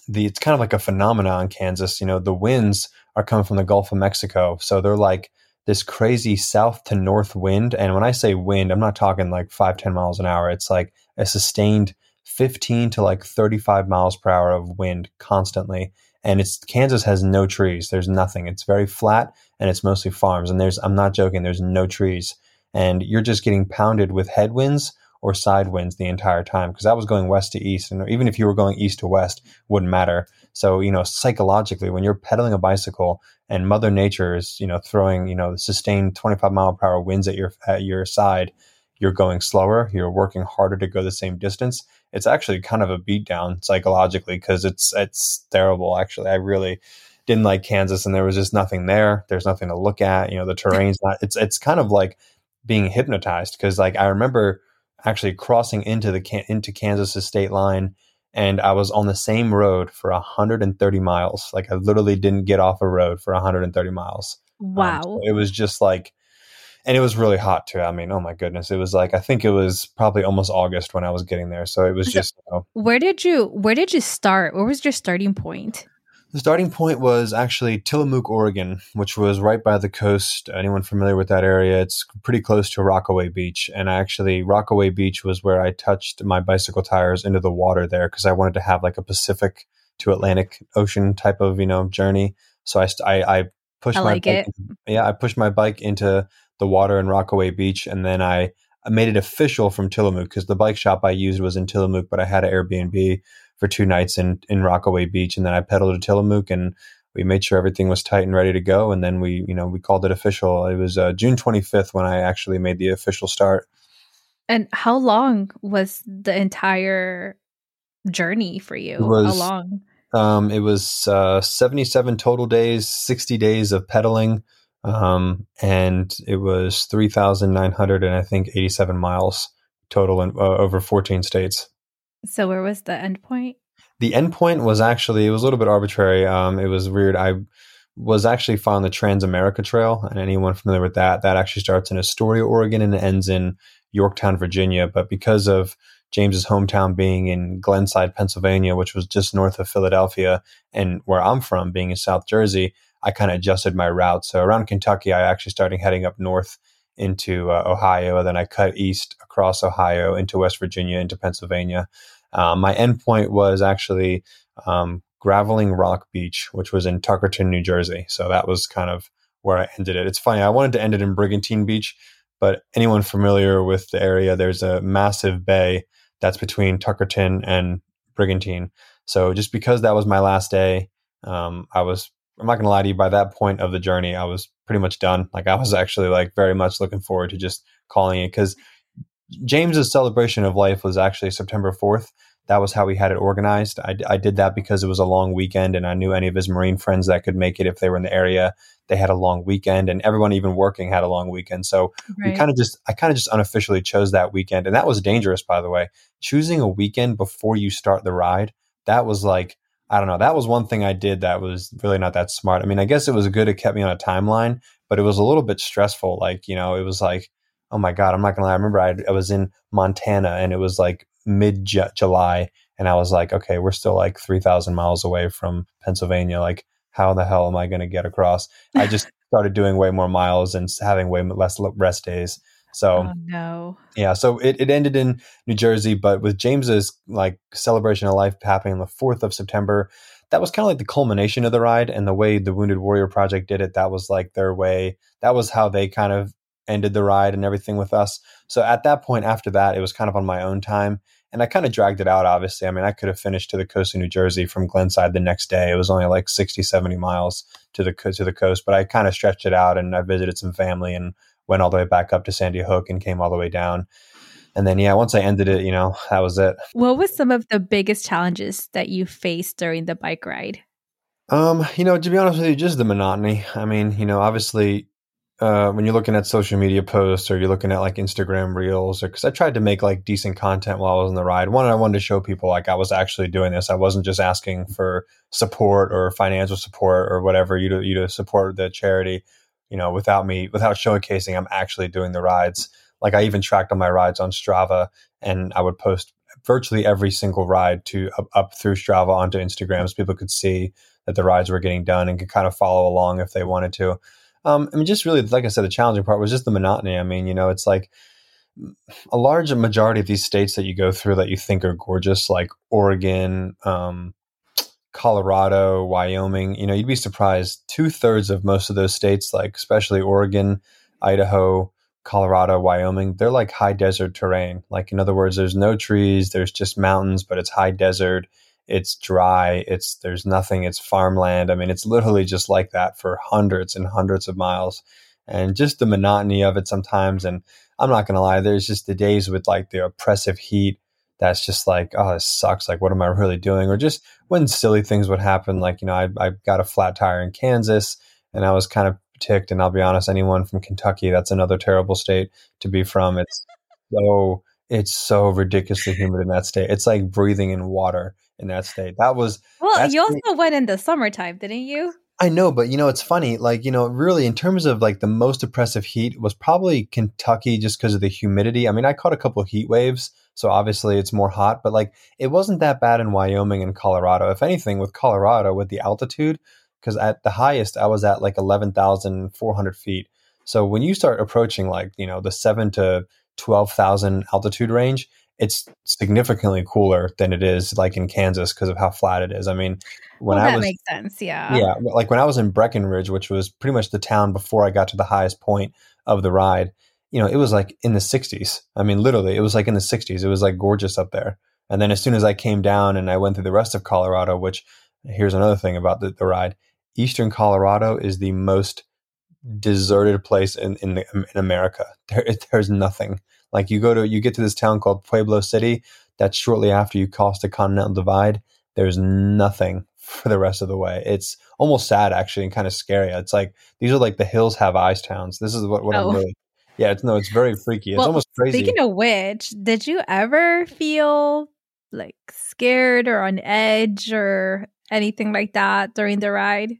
the it's kind of like a phenomenon in Kansas. You know, the winds are coming from the Gulf of Mexico, so they're like this crazy south to north wind. And when I say wind, I'm not talking like five ten miles an hour. It's like a sustained 15 to like 35 miles per hour of wind constantly. And it's Kansas has no trees. There's nothing. It's very flat and it's mostly farms. And there's, I'm not joking, there's no trees. And you're just getting pounded with headwinds or side winds the entire time because I was going west to east. And even if you were going east to west, wouldn't matter. So, you know, psychologically, when you're pedaling a bicycle and Mother Nature is, you know, throwing, you know, sustained 25 mile per hour winds at your, at your side, you're going slower, you're working harder to go the same distance. It's actually kind of a beatdown psychologically because it's it's terrible. Actually, I really didn't like Kansas, and there was just nothing there. There's nothing to look at. You know, the terrain's not. It's it's kind of like being hypnotized because like I remember actually crossing into the into Kansas state line and I was on the same road for 130 miles. Like I literally didn't get off a road for 130 miles. Wow. Um, so it was just like and it was really hot too. I mean, oh my goodness, it was like I think it was probably almost August when I was getting there. So it was so just. You know, where did you Where did you start? Where was your starting point? The starting point was actually Tillamook, Oregon, which was right by the coast. Anyone familiar with that area? It's pretty close to Rockaway Beach. And I actually, Rockaway Beach was where I touched my bicycle tires into the water there because I wanted to have like a Pacific to Atlantic Ocean type of you know journey. So I I, I pushed I like my bike, it. yeah I pushed my bike into the water in Rockaway Beach, and then I, made it official from Tillamook because the bike shop I used was in Tillamook, but I had an Airbnb for two nights in in Rockaway Beach, and then I pedaled to Tillamook and we made sure everything was tight and ready to go, and then we you know we called it official. It was uh, June 25th when I actually made the official start. And how long was the entire journey for you? Was, how long? Um, it was uh, 77 total days, 60 days of pedaling. Um, and it was 3,900 and I think 87 miles total in, uh, over 14 states. So where was the endpoint? The endpoint was actually, it was a little bit arbitrary. Um, it was weird. I was actually following the Transamerica Trail, and anyone familiar with that, that actually starts in Astoria, Oregon, and ends in Yorktown, Virginia. But because of James's hometown being in Glenside, Pennsylvania, which was just north of Philadelphia, and where I'm from being in South Jersey, I kind of adjusted my route. So around Kentucky, I actually started heading up north into uh, Ohio, then I cut east across Ohio into West Virginia into Pennsylvania. Um, my endpoint was actually um, Graveling Rock Beach, which was in Tuckerton, New Jersey. So that was kind of where I ended it. It's funny, I wanted to end it in Brigantine Beach, but anyone familiar with the area, there's a massive bay that's between Tuckerton and Brigantine. So just because that was my last day, um, I was I'm not gonna lie to you. By that point of the journey, I was pretty much done. Like I was actually like very much looking forward to just calling it because James's celebration of life was actually September 4th. That was how we had it organized. I, I did that because it was a long weekend, and I knew any of his Marine friends that could make it if they were in the area. They had a long weekend, and everyone even working had a long weekend. So right. we kind of just, I kind of just unofficially chose that weekend, and that was dangerous, by the way. Choosing a weekend before you start the ride, that was like I don't know. That was one thing I did that was really not that smart. I mean, I guess it was good. It kept me on a timeline, but it was a little bit stressful. Like, you know, it was like, oh my God, I'm not going to lie. I remember I, I, was in Montana and it was like mid July. And I was like, okay, we're still like 3,000 miles away from Pennsylvania. Like, how the hell am I going to get across? I just started doing way more miles and having way less rest days. So oh, no. Yeah, so it, it ended in New Jersey, but with James's like celebration of life happening on the 4th of September, that was kind of like the culmination of the ride and the way the Wounded Warrior Project did it, that was like their way. That was how they kind of ended the ride and everything with us. So at that point after that, it was kind of on my own time. And I kind of dragged it out, obviously. I mean, I could have finished to the coast of New Jersey from Glenside the next day. It was only like 60, 70 miles to the, to the coast, but I kind of stretched it out and I visited some family and went all the way back up to Sandy Hook and came all the way down. And then, yeah, once I ended it, you know, that was it. What was some of the biggest challenges that you faced during the bike ride? Um, you know, to be honest with you, just the monotony. I mean, you know, obviously, uh, when you're looking at social media posts or you're looking at like Instagram reels, or because I tried to make like decent content while I was on the ride. One, I wanted to show people like I was actually doing this. I wasn't just asking for support or financial support or whatever you to you to support the charity you know, without me, without showcasing, I'm actually doing the rides. Like I even tracked on my rides on Strava and I would post virtually every single ride to up, up through Strava onto Instagram so people could see that the rides were getting done and could kind of follow along if they wanted to. Um, I mean, just really, like I said, the challenging part was just the monotony. I mean, you know, it's like a large majority of these states that you go through that you think are gorgeous, like Oregon, um, Colorado, Wyoming, you know, you'd be surprised. Two thirds of most of those states, like especially Oregon, Idaho, Colorado, Wyoming, they're like high desert terrain. Like, in other words, there's no trees, there's just mountains, but it's high desert. It's dry. It's there's nothing. It's farmland. I mean, it's literally just like that for hundreds and hundreds of miles, and just the monotony of it sometimes. And I'm not gonna lie, there's just the days with like the oppressive heat that's just like, oh, this sucks. Like, what am I really doing? Or just when silly things would happen, like, you know, I, I got a flat tire in Kansas and I was kind of ticked. And I'll be honest, anyone from Kentucky, that's another terrible state to be from. It's so, it's so ridiculously humid in that state. It's like breathing in water in that state. That was. Well, you also went in the summertime, didn't you? I know, but you know, it's funny. Like, you know, really, in terms of like the most oppressive heat was probably Kentucky just because of the humidity. I mean, I caught a couple heat waves so obviously it's more hot, but like it wasn't that bad in Wyoming and Colorado. If anything, with Colorado, with the altitude, because at the highest I was at like 11,400 feet. So when you start approaching like, you know, the seven to 12,000 altitude range, it's significantly cooler than it is like in Kansas because of how flat it is. I mean, when well, that I was, makes sense. Yeah. Yeah. Like when I was in Breckenridge, which was pretty much the town before I got to the highest point of the ride, you know, it was like in the 60s. I mean, literally, it was like in the 60s. It was like gorgeous up there. And then as soon as I came down and I went through the rest of Colorado, which here's another thing about the, the ride Eastern Colorado is the most deserted place in, in, the, in America. There, there's nothing. Like you go to, you get to this town called Pueblo City. That's shortly after you cross the Continental Divide. There's nothing for the rest of the way. It's almost sad, actually, and kind of scary. It's like these are like the hills have eyes towns. This is what, what oh. I'm really yeah, it's no, it's very freaky. It's well, almost crazy. Speaking of which, did you ever feel like scared or on edge or anything like that during the ride?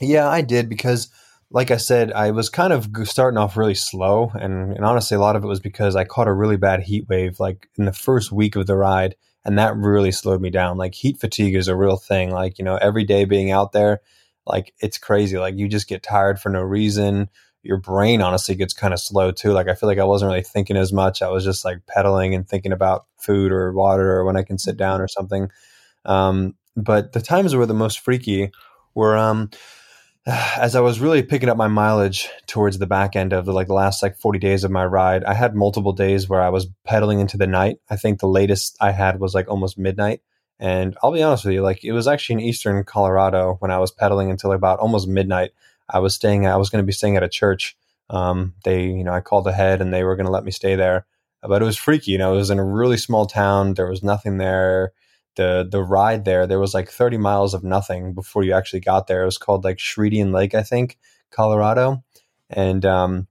Yeah, I did because like I said, I was kind of starting off really slow, and, and, honestly, a lot of it was because I caught a really bad heat wave like in the first week of the ride, and that really slowed me down. Like heat fatigue is a real thing. Like you know, every day being out there, like it's crazy. Like you just get tired for no reason your brain honestly gets kind of slow too. Like I feel like I wasn't really thinking as much. I was just like pedaling and thinking about food or water or when I can sit down or something. Um, but the times were the most freaky were um, as I was really picking up my mileage towards the back end of the like the last like 40 days of my ride. I had multiple days where I was pedaling into the night. I think the latest I had was like almost midnight. And I'll be honest with you, like it was actually in eastern Colorado when I was pedaling until about almost midnight I was staying. I was going to be staying at a church. Um, they, you know, I called ahead and they were going to let me stay there, but it was freaky. You know, it was in a really small town. There was nothing there. The the ride there, there was like 30 miles of nothing before you actually got there. It was called like Sheridan Lake, I think, Colorado, and um,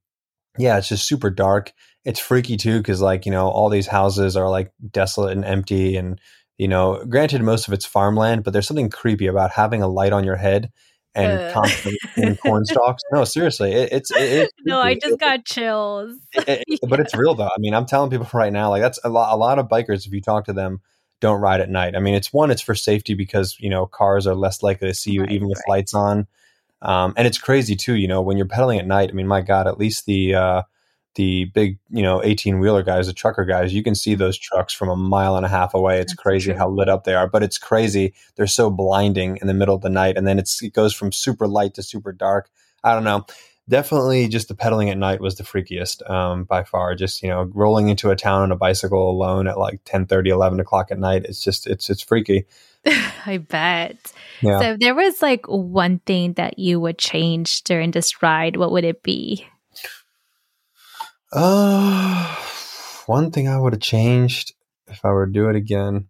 yeah, it's just super dark. It's freaky too because like you know all these houses are like desolate and empty and You know, granted, most of it's farmland, but there's something creepy about having a light on your head and uh. constantly in corn stalks. No, seriously, it, it's it, it's no. I just got chills. Yeah. But it's real though. I mean, I'm telling people right now, like that's a lot. A lot of bikers, if you talk to them, don't ride at night. I mean, it's one, it's for safety because you know cars are less likely to see you right, even with right. lights on. Um, and it's crazy too. You know, when you're pedaling at night. I mean, my God, at least the uh, the big, you know, 18 wheeler guys, the trucker guys, you can see those trucks from a mile and a half away. It's That's crazy true. how lit up they are, but it's crazy. They're so blinding in the middle of the night. And then it's, it goes from super light to super dark. I don't know. Definitely just the pedaling at night was the freakiest um, by far. Just, you know, rolling into a town on a bicycle alone at like 10 30, 11 o'clock at night. It's just, it's, it's freaky. I bet. Yeah. So if there was like one thing that you would change during this ride, what would it be? Uh, one thing I would have changed if I were to do it again.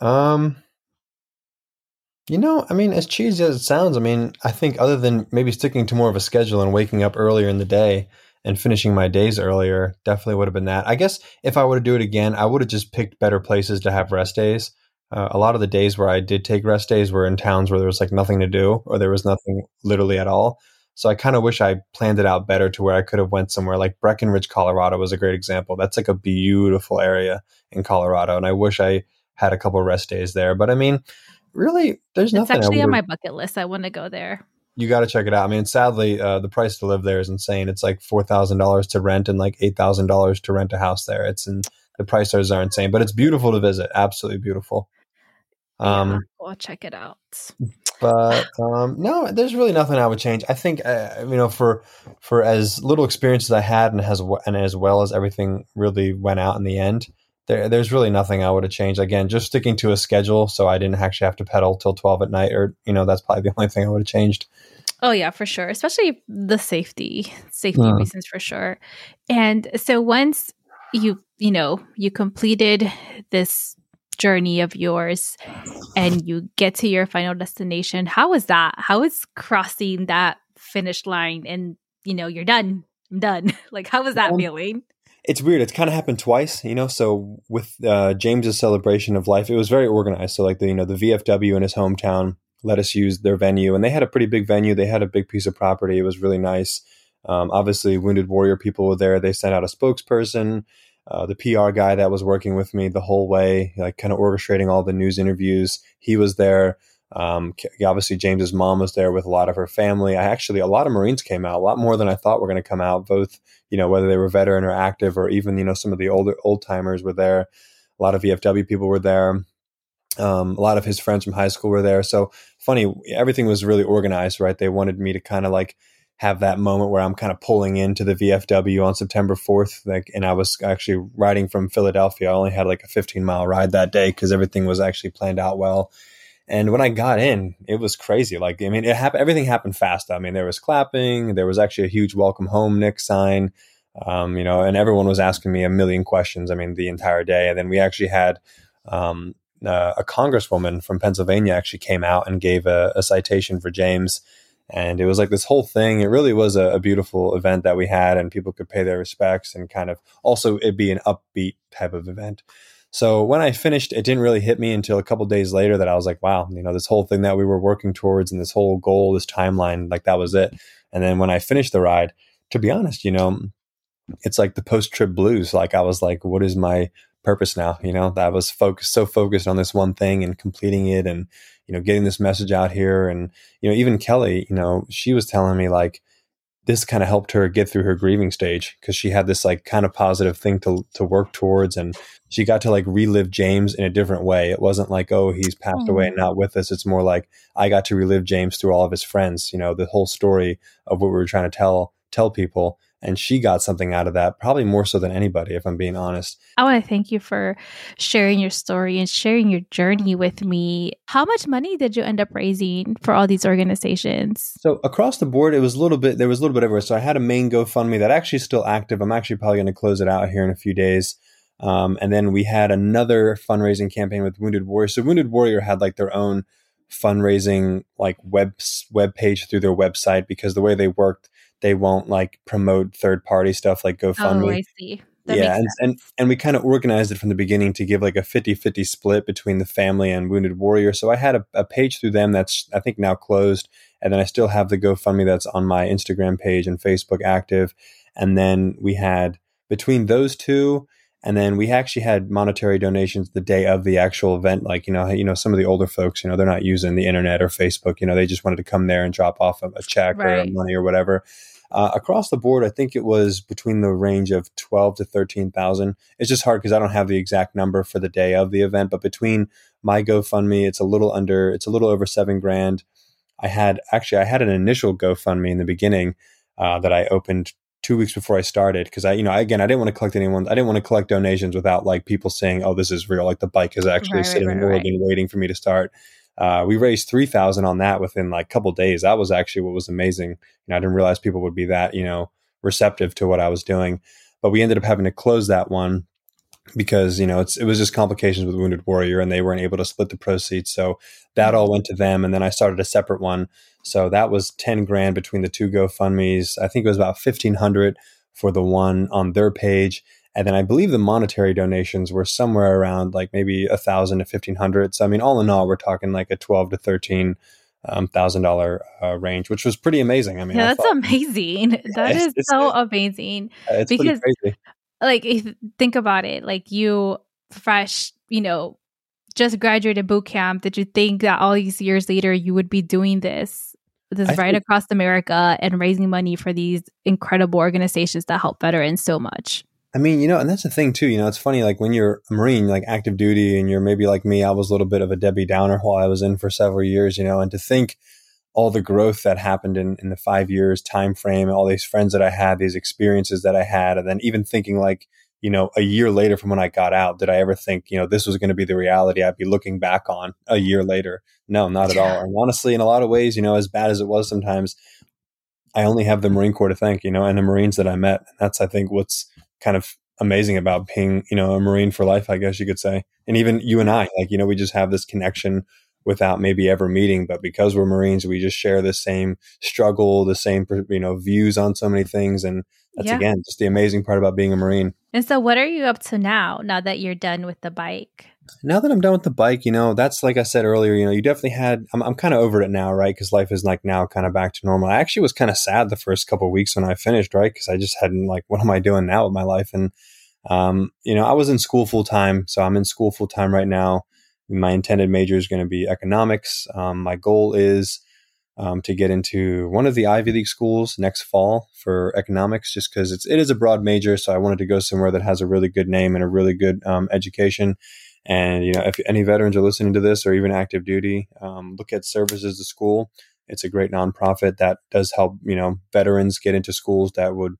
Um, you know, I mean, as cheesy as it sounds, I mean, I think other than maybe sticking to more of a schedule and waking up earlier in the day and finishing my days earlier, definitely would have been that. I guess if I were to do it again, I would have just picked better places to have rest days. Uh, a lot of the days where I did take rest days were in towns where there was like nothing to do or there was nothing literally at all. So I kind of wish I planned it out better to where I could have went somewhere like Breckenridge, Colorado was a great example. That's like a beautiful area in Colorado, and I wish I had a couple rest days there. But I mean, really, there's it's nothing. It's actually on my bucket list. I want to go there. You got to check it out. I mean, sadly, uh, the price to live there is insane. It's like four thousand dollars to rent and like eight thousand dollars to rent a house there. It's in the prices are insane, but it's beautiful to visit. Absolutely beautiful. Um, yeah, I'll check it out. But um, no, there's really nothing I would change. I think uh, you know for for as little experience as I had and has and as well as everything really went out in the end. There, there's really nothing I would have changed. Again, just sticking to a schedule, so I didn't actually have to pedal till twelve at night, or you know, that's probably the only thing I would have changed. Oh yeah, for sure. Especially the safety, safety mm. reasons for sure. And so once you you know you completed this journey of yours and you get to your final destination how was that how was crossing that finish line and you know you're done i'm done like how was that um, feeling it's weird it's kind of happened twice you know so with uh, james's celebration of life it was very organized so like the you know the vfw in his hometown let us use their venue and they had a pretty big venue they had a big piece of property it was really nice um, obviously wounded warrior people were there they sent out a spokesperson uh, the PR guy that was working with me the whole way, like kind of orchestrating all the news interviews. He was there. Um, obviously, James's mom was there with a lot of her family. I actually, a lot of Marines came out, a lot more than I thought were going to come out. Both, you know, whether they were veteran or active, or even you know some of the older old timers were there. A lot of VFW people were there. Um, a lot of his friends from high school were there. So funny, everything was really organized, right? They wanted me to kind of like have that moment where I'm kind of pulling into the VFW on September 4th. Like, and I was actually riding from Philadelphia. I only had like a 15 mile ride that day because everything was actually planned out well. And when I got in, it was crazy. Like, I mean, it happened, everything happened fast. I mean, there was clapping. There was actually a huge welcome home Nick sign. Um, you know, and everyone was asking me a million questions. I mean, the entire day. And then we actually had, um, uh, a congresswoman from Pennsylvania actually came out and gave a, a citation for James and it was like this whole thing. It really was a, a, beautiful event that we had, and people could pay their respects and kind of also it be an upbeat type of event. So when I finished, it didn't really hit me until a couple days later that I was like, wow, you know, this whole thing that we were working towards and this whole goal, this timeline, like that was it. And then when I finished the ride, to be honest, you know, it's like the post trip blues. Like I was like, what is my purpose now? You know, that was focused so focused on this one thing and completing it and you know, getting this message out here. And, you know, even Kelly, you know, she was telling me like, this kind of helped her get through her grieving stage because she had this like kind of positive thing to to work towards and she got to like relive James in a different way. It wasn't like, oh, he's passed mm-hmm. away and not with us. It's more like I got to relive James through all of his friends, you know, the whole story of what we were trying to tell tell people and she got something out of that probably more so than anybody if i'm being honest. I want to thank you for sharing your story and sharing your journey with me. How much money did you end up raising for all these organizations? So across the board it was a little bit there was a little bit everywhere. So i had a main gofundme that actually is still active. I'm actually probably going to close it out here in a few days. Um, and then we had another fundraising campaign with wounded warrior. So wounded warrior had like their own fundraising like web web page through their website because the way they worked they won't like promote third party stuff like GoFundMe. Oh, I see. That yeah, and, and and we kind of organized it from the beginning to give like a 50-50 split between the family and Wounded Warrior. So I had a, a page through them that's I think now closed, and then I still have the GoFundMe that's on my Instagram page and Facebook active. And then we had between those two, and then we actually had monetary donations the day of the actual event. Like you know, you know, some of the older folks, you know, they're not using the internet or Facebook. You know, they just wanted to come there and drop off a, check Right. or money or whatever. Uh, across the board, I think it was between the range of twelve to thirteen thousand. It's just hard because I don't have the exact number for the day of the event, but between my GoFundMe, it's a little under, it's a little over seven grand. I had actually, I had an initial GoFundMe in the beginning uh, that I opened two weeks before I started because I, you know, again, I didn't want to collect anyone. I didn't want to collect donations without like people saying, "Oh, this is real." Like the bike is actually Right, right, sitting right, in Oregon waiting for me to start. Uh, we raised three thousand on that within like a couple days. That was actually what was amazing. You know, I didn't realize people would be that you know receptive to what I was doing, but we ended up having to close that one because you know it's it was just complications with Wounded Warrior, and they weren't able to split the proceeds. So that all went to them, and then I started a separate one. So that was ten grand between the two GoFundmes. I think it was about fifteen hundred for the one on their page, and then I believe the monetary donations were somewhere around like maybe a thousand to fifteen hundred. So I mean, all in all, we're talking like a twelve to thirteen um, thousand dollar uh, range, which was pretty amazing. I mean, yeah, I that's thought, amazing. That it's- is so amazing. it's because-. Like, if think about it, like you fresh, you know, just graduated boot camp. Did you think that all these years later you would be doing this, this I right think- across America and raising money for these incredible organizations that help veterans so much? I mean, you know, and that's the thing too. You know, it's funny. Like when you're a Marine, like active duty, and you're maybe like me. I was a little bit of a Debbie Downer while I was in for several years. You know, and to think all the growth that happened in, in the five years time frame, all these friends that I had, these experiences that I had, and then even thinking like, you know, a year later from when I got out, did I ever think, you know, this was going to be the reality I'd be looking back on a year later? No, not at all. And honestly, in a lot of ways, you know, as bad as it was sometimes, I only have the Marine Corps to thank, you know, and the Marines that I met. And that's, I think, what's kind of amazing about being, you know, a Marine for life, I guess you could say. And even you and I, like, you know, we just have this connection without maybe ever meeting, but because we're Marines, we just share the same struggle, the same, you know, views on so many things. And that's Yeah. again just the amazing part about being a Marine. And so, what are you up to now? Now that you're done with the bike? now that I'm done with the bike, you know, that's like I said earlier, you know, you definitely had, I'm, I'm kind of over it now, right? Because life is like now kind of back to normal. I actually was kind of sad the first couple of weeks when I finished, right? Because I just hadn't like, what am I doing now with my life? And, um, you know, I was in school full time. So I'm in school full time right now. My intended major is going to be economics. Um, my goal is um, to get into one of the Ivy League schools next fall for economics, just because it's it is a broad major. So I wanted to go somewhere that has a really good name and a really good um, education. And you know, if any veterans are listening to this or even active duty, um, look at Services to School. It's a great nonprofit that does help you know veterans get into schools that would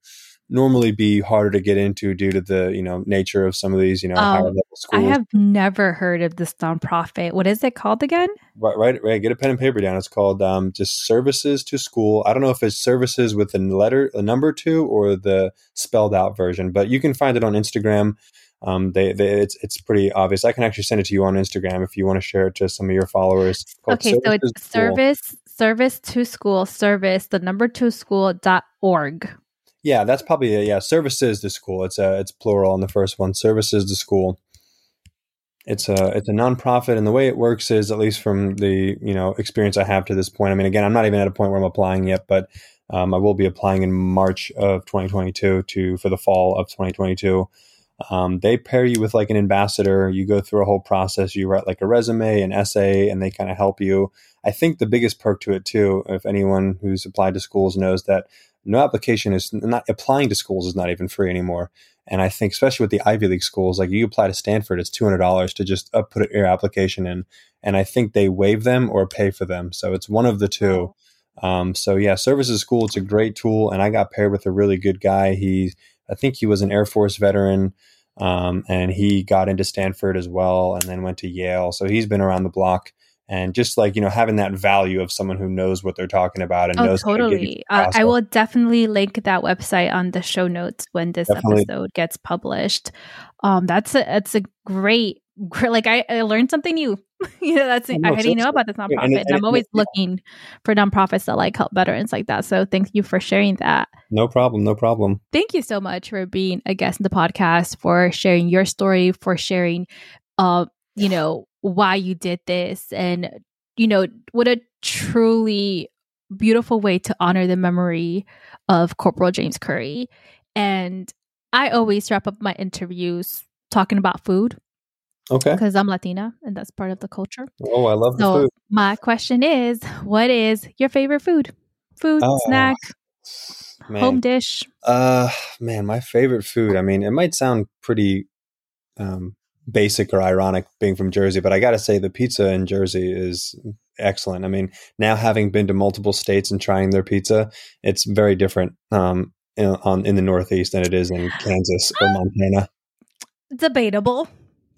normally be harder to get into due to the you know nature of some of these you know Um, higher level schools. I have never heard of this nonprofit. What is it called again? Right, right, right. Get a pen and paper down. It's called um, just services to school. I don't know if it's services with a letter, a number two, or the spelled out version, but you can find it on Instagram. Um, they, they, it's it's pretty obvious. I can actually send it to you on Instagram if you want to share it to some of your followers. Okay, so it's service service to school service the number two school dot org. Yeah, that's probably a, yeah. Services to school. It's a it's plural on the first one. Services to school. It's a it's a nonprofit, and the way it works is, at least from the you know experience I have to this point. I mean, again, I'm not even at a point where I'm applying yet, but um, I will be applying in March of 2022 to for the fall of 2022. Um, they pair you with like an ambassador. You go through a whole process. You write like a resume, an essay, and they kind of help you. I think the biggest perk to it too, if anyone who's applied to schools knows that no application is not applying to schools is not even free anymore. And I think, especially with the Ivy League schools, like you apply to Stanford, it's two hundred dollars to just uh, put your application in, and I think they waive them or pay for them. So it's one of the two. Um, so yeah, services school, it's a great tool, and I got paired with a really good guy. He, I think he was an Air Force veteran, um, and he got into Stanford as well, and then went to Yale. So he's been around the block. And just like you know, having that value of someone who knows what they're talking about and Oh, knows how to get totally. Uh, I will definitely link that website on the show notes when this Definitely. episode gets published. Um, that's a it's a great like I, I learned something new. you know, that's no, I didn't know about this nonprofit. And, and, and I'm always looking for nonprofits that like help veterans like that. So thank you for sharing that. No problem. No problem. Thank you so much for being a guest in the podcast, for sharing your story, for sharing uh, you know, why you did this and you know, what a truly beautiful way to honor the memory of Corporal James Curry. And I always wrap up my interviews talking about food. Okay. Because I'm Latina and that's part of the culture. Oh, I love so the food. My question is what is your favorite food? Food, oh, snack, man. home dish? Uh man, my favorite food. I mean, it might sound pretty um basic or ironic being from Jersey, but I got to say the pizza in Jersey is excellent. I mean, now having been to multiple states and trying their pizza, it's very different um, in, on in the Northeast than it is in Kansas or Montana. Debatable.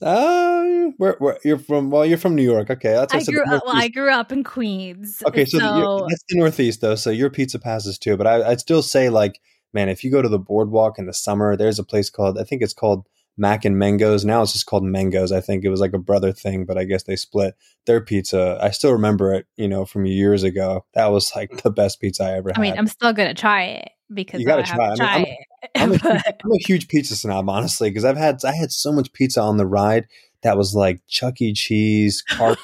Uh, where, where you're from? Well, you're from New York. Okay, that's I grew up. Well, I grew up in Queens. Okay, so, so that's the Northeast, though. So your pizza passes too. But I, I'd still say, like, man, if you go to the boardwalk in the summer, there's a place called I think it's called Mack and Manco's. Now it's just called Mangoes. I think it was like a brother thing, but I guess they split their pizza. I still remember it, you know, from years ago. That was like the best pizza I ever had. I mean, I'm still gonna try it because you gotta try, try I mean, it. I'm, I'm, a huge, I'm, a huge, pizza snob, honestly, because I've had I had so much pizza on the ride that was like Chuck E. Cheese, pizza,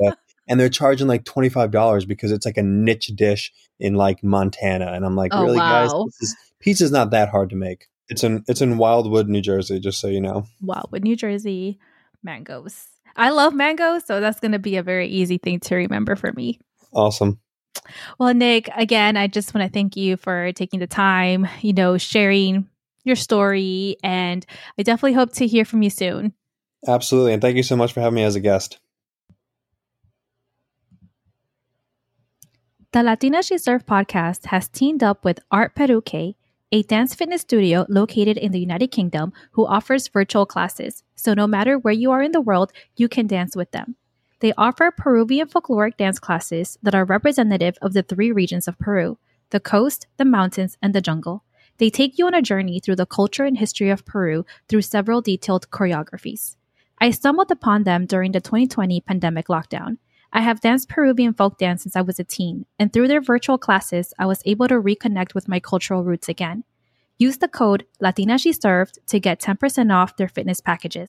and they're charging like twenty five dollars because it's like a niche dish in like Montana, and I'm like, oh, really, wow. guys, this is, pizza's not that hard to make. It's in it's in Wildwood, New Jersey, just so you know. Wildwood, New Jersey, mangoes. I love mangoes, so that's going to be a very easy thing to remember for me. Awesome. Well, Nick, again, I just want to thank you for taking the time, you know, sharing your story, and I definitely hope to hear from you soon. Absolutely, and thank you so much for having me as a guest. The Latina She Served podcast has teamed up with Art Peruque a dance fitness studio located in the United Kingdom who offers virtual classes. So no matter where you are in the world, you can dance with them. They offer Peruvian folkloric dance classes that are representative of the three regions of Peru the coast, the mountains, and the jungle. They take you on a journey through the culture and history of Peru through several detailed choreographies. I stumbled upon them during the 2020 pandemic lockdown. I have danced Peruvian folk dance since I was a teen, and through their virtual classes, I was able to reconnect with my cultural roots again. Use the code Latina She Served to get 10% off their fitness packages.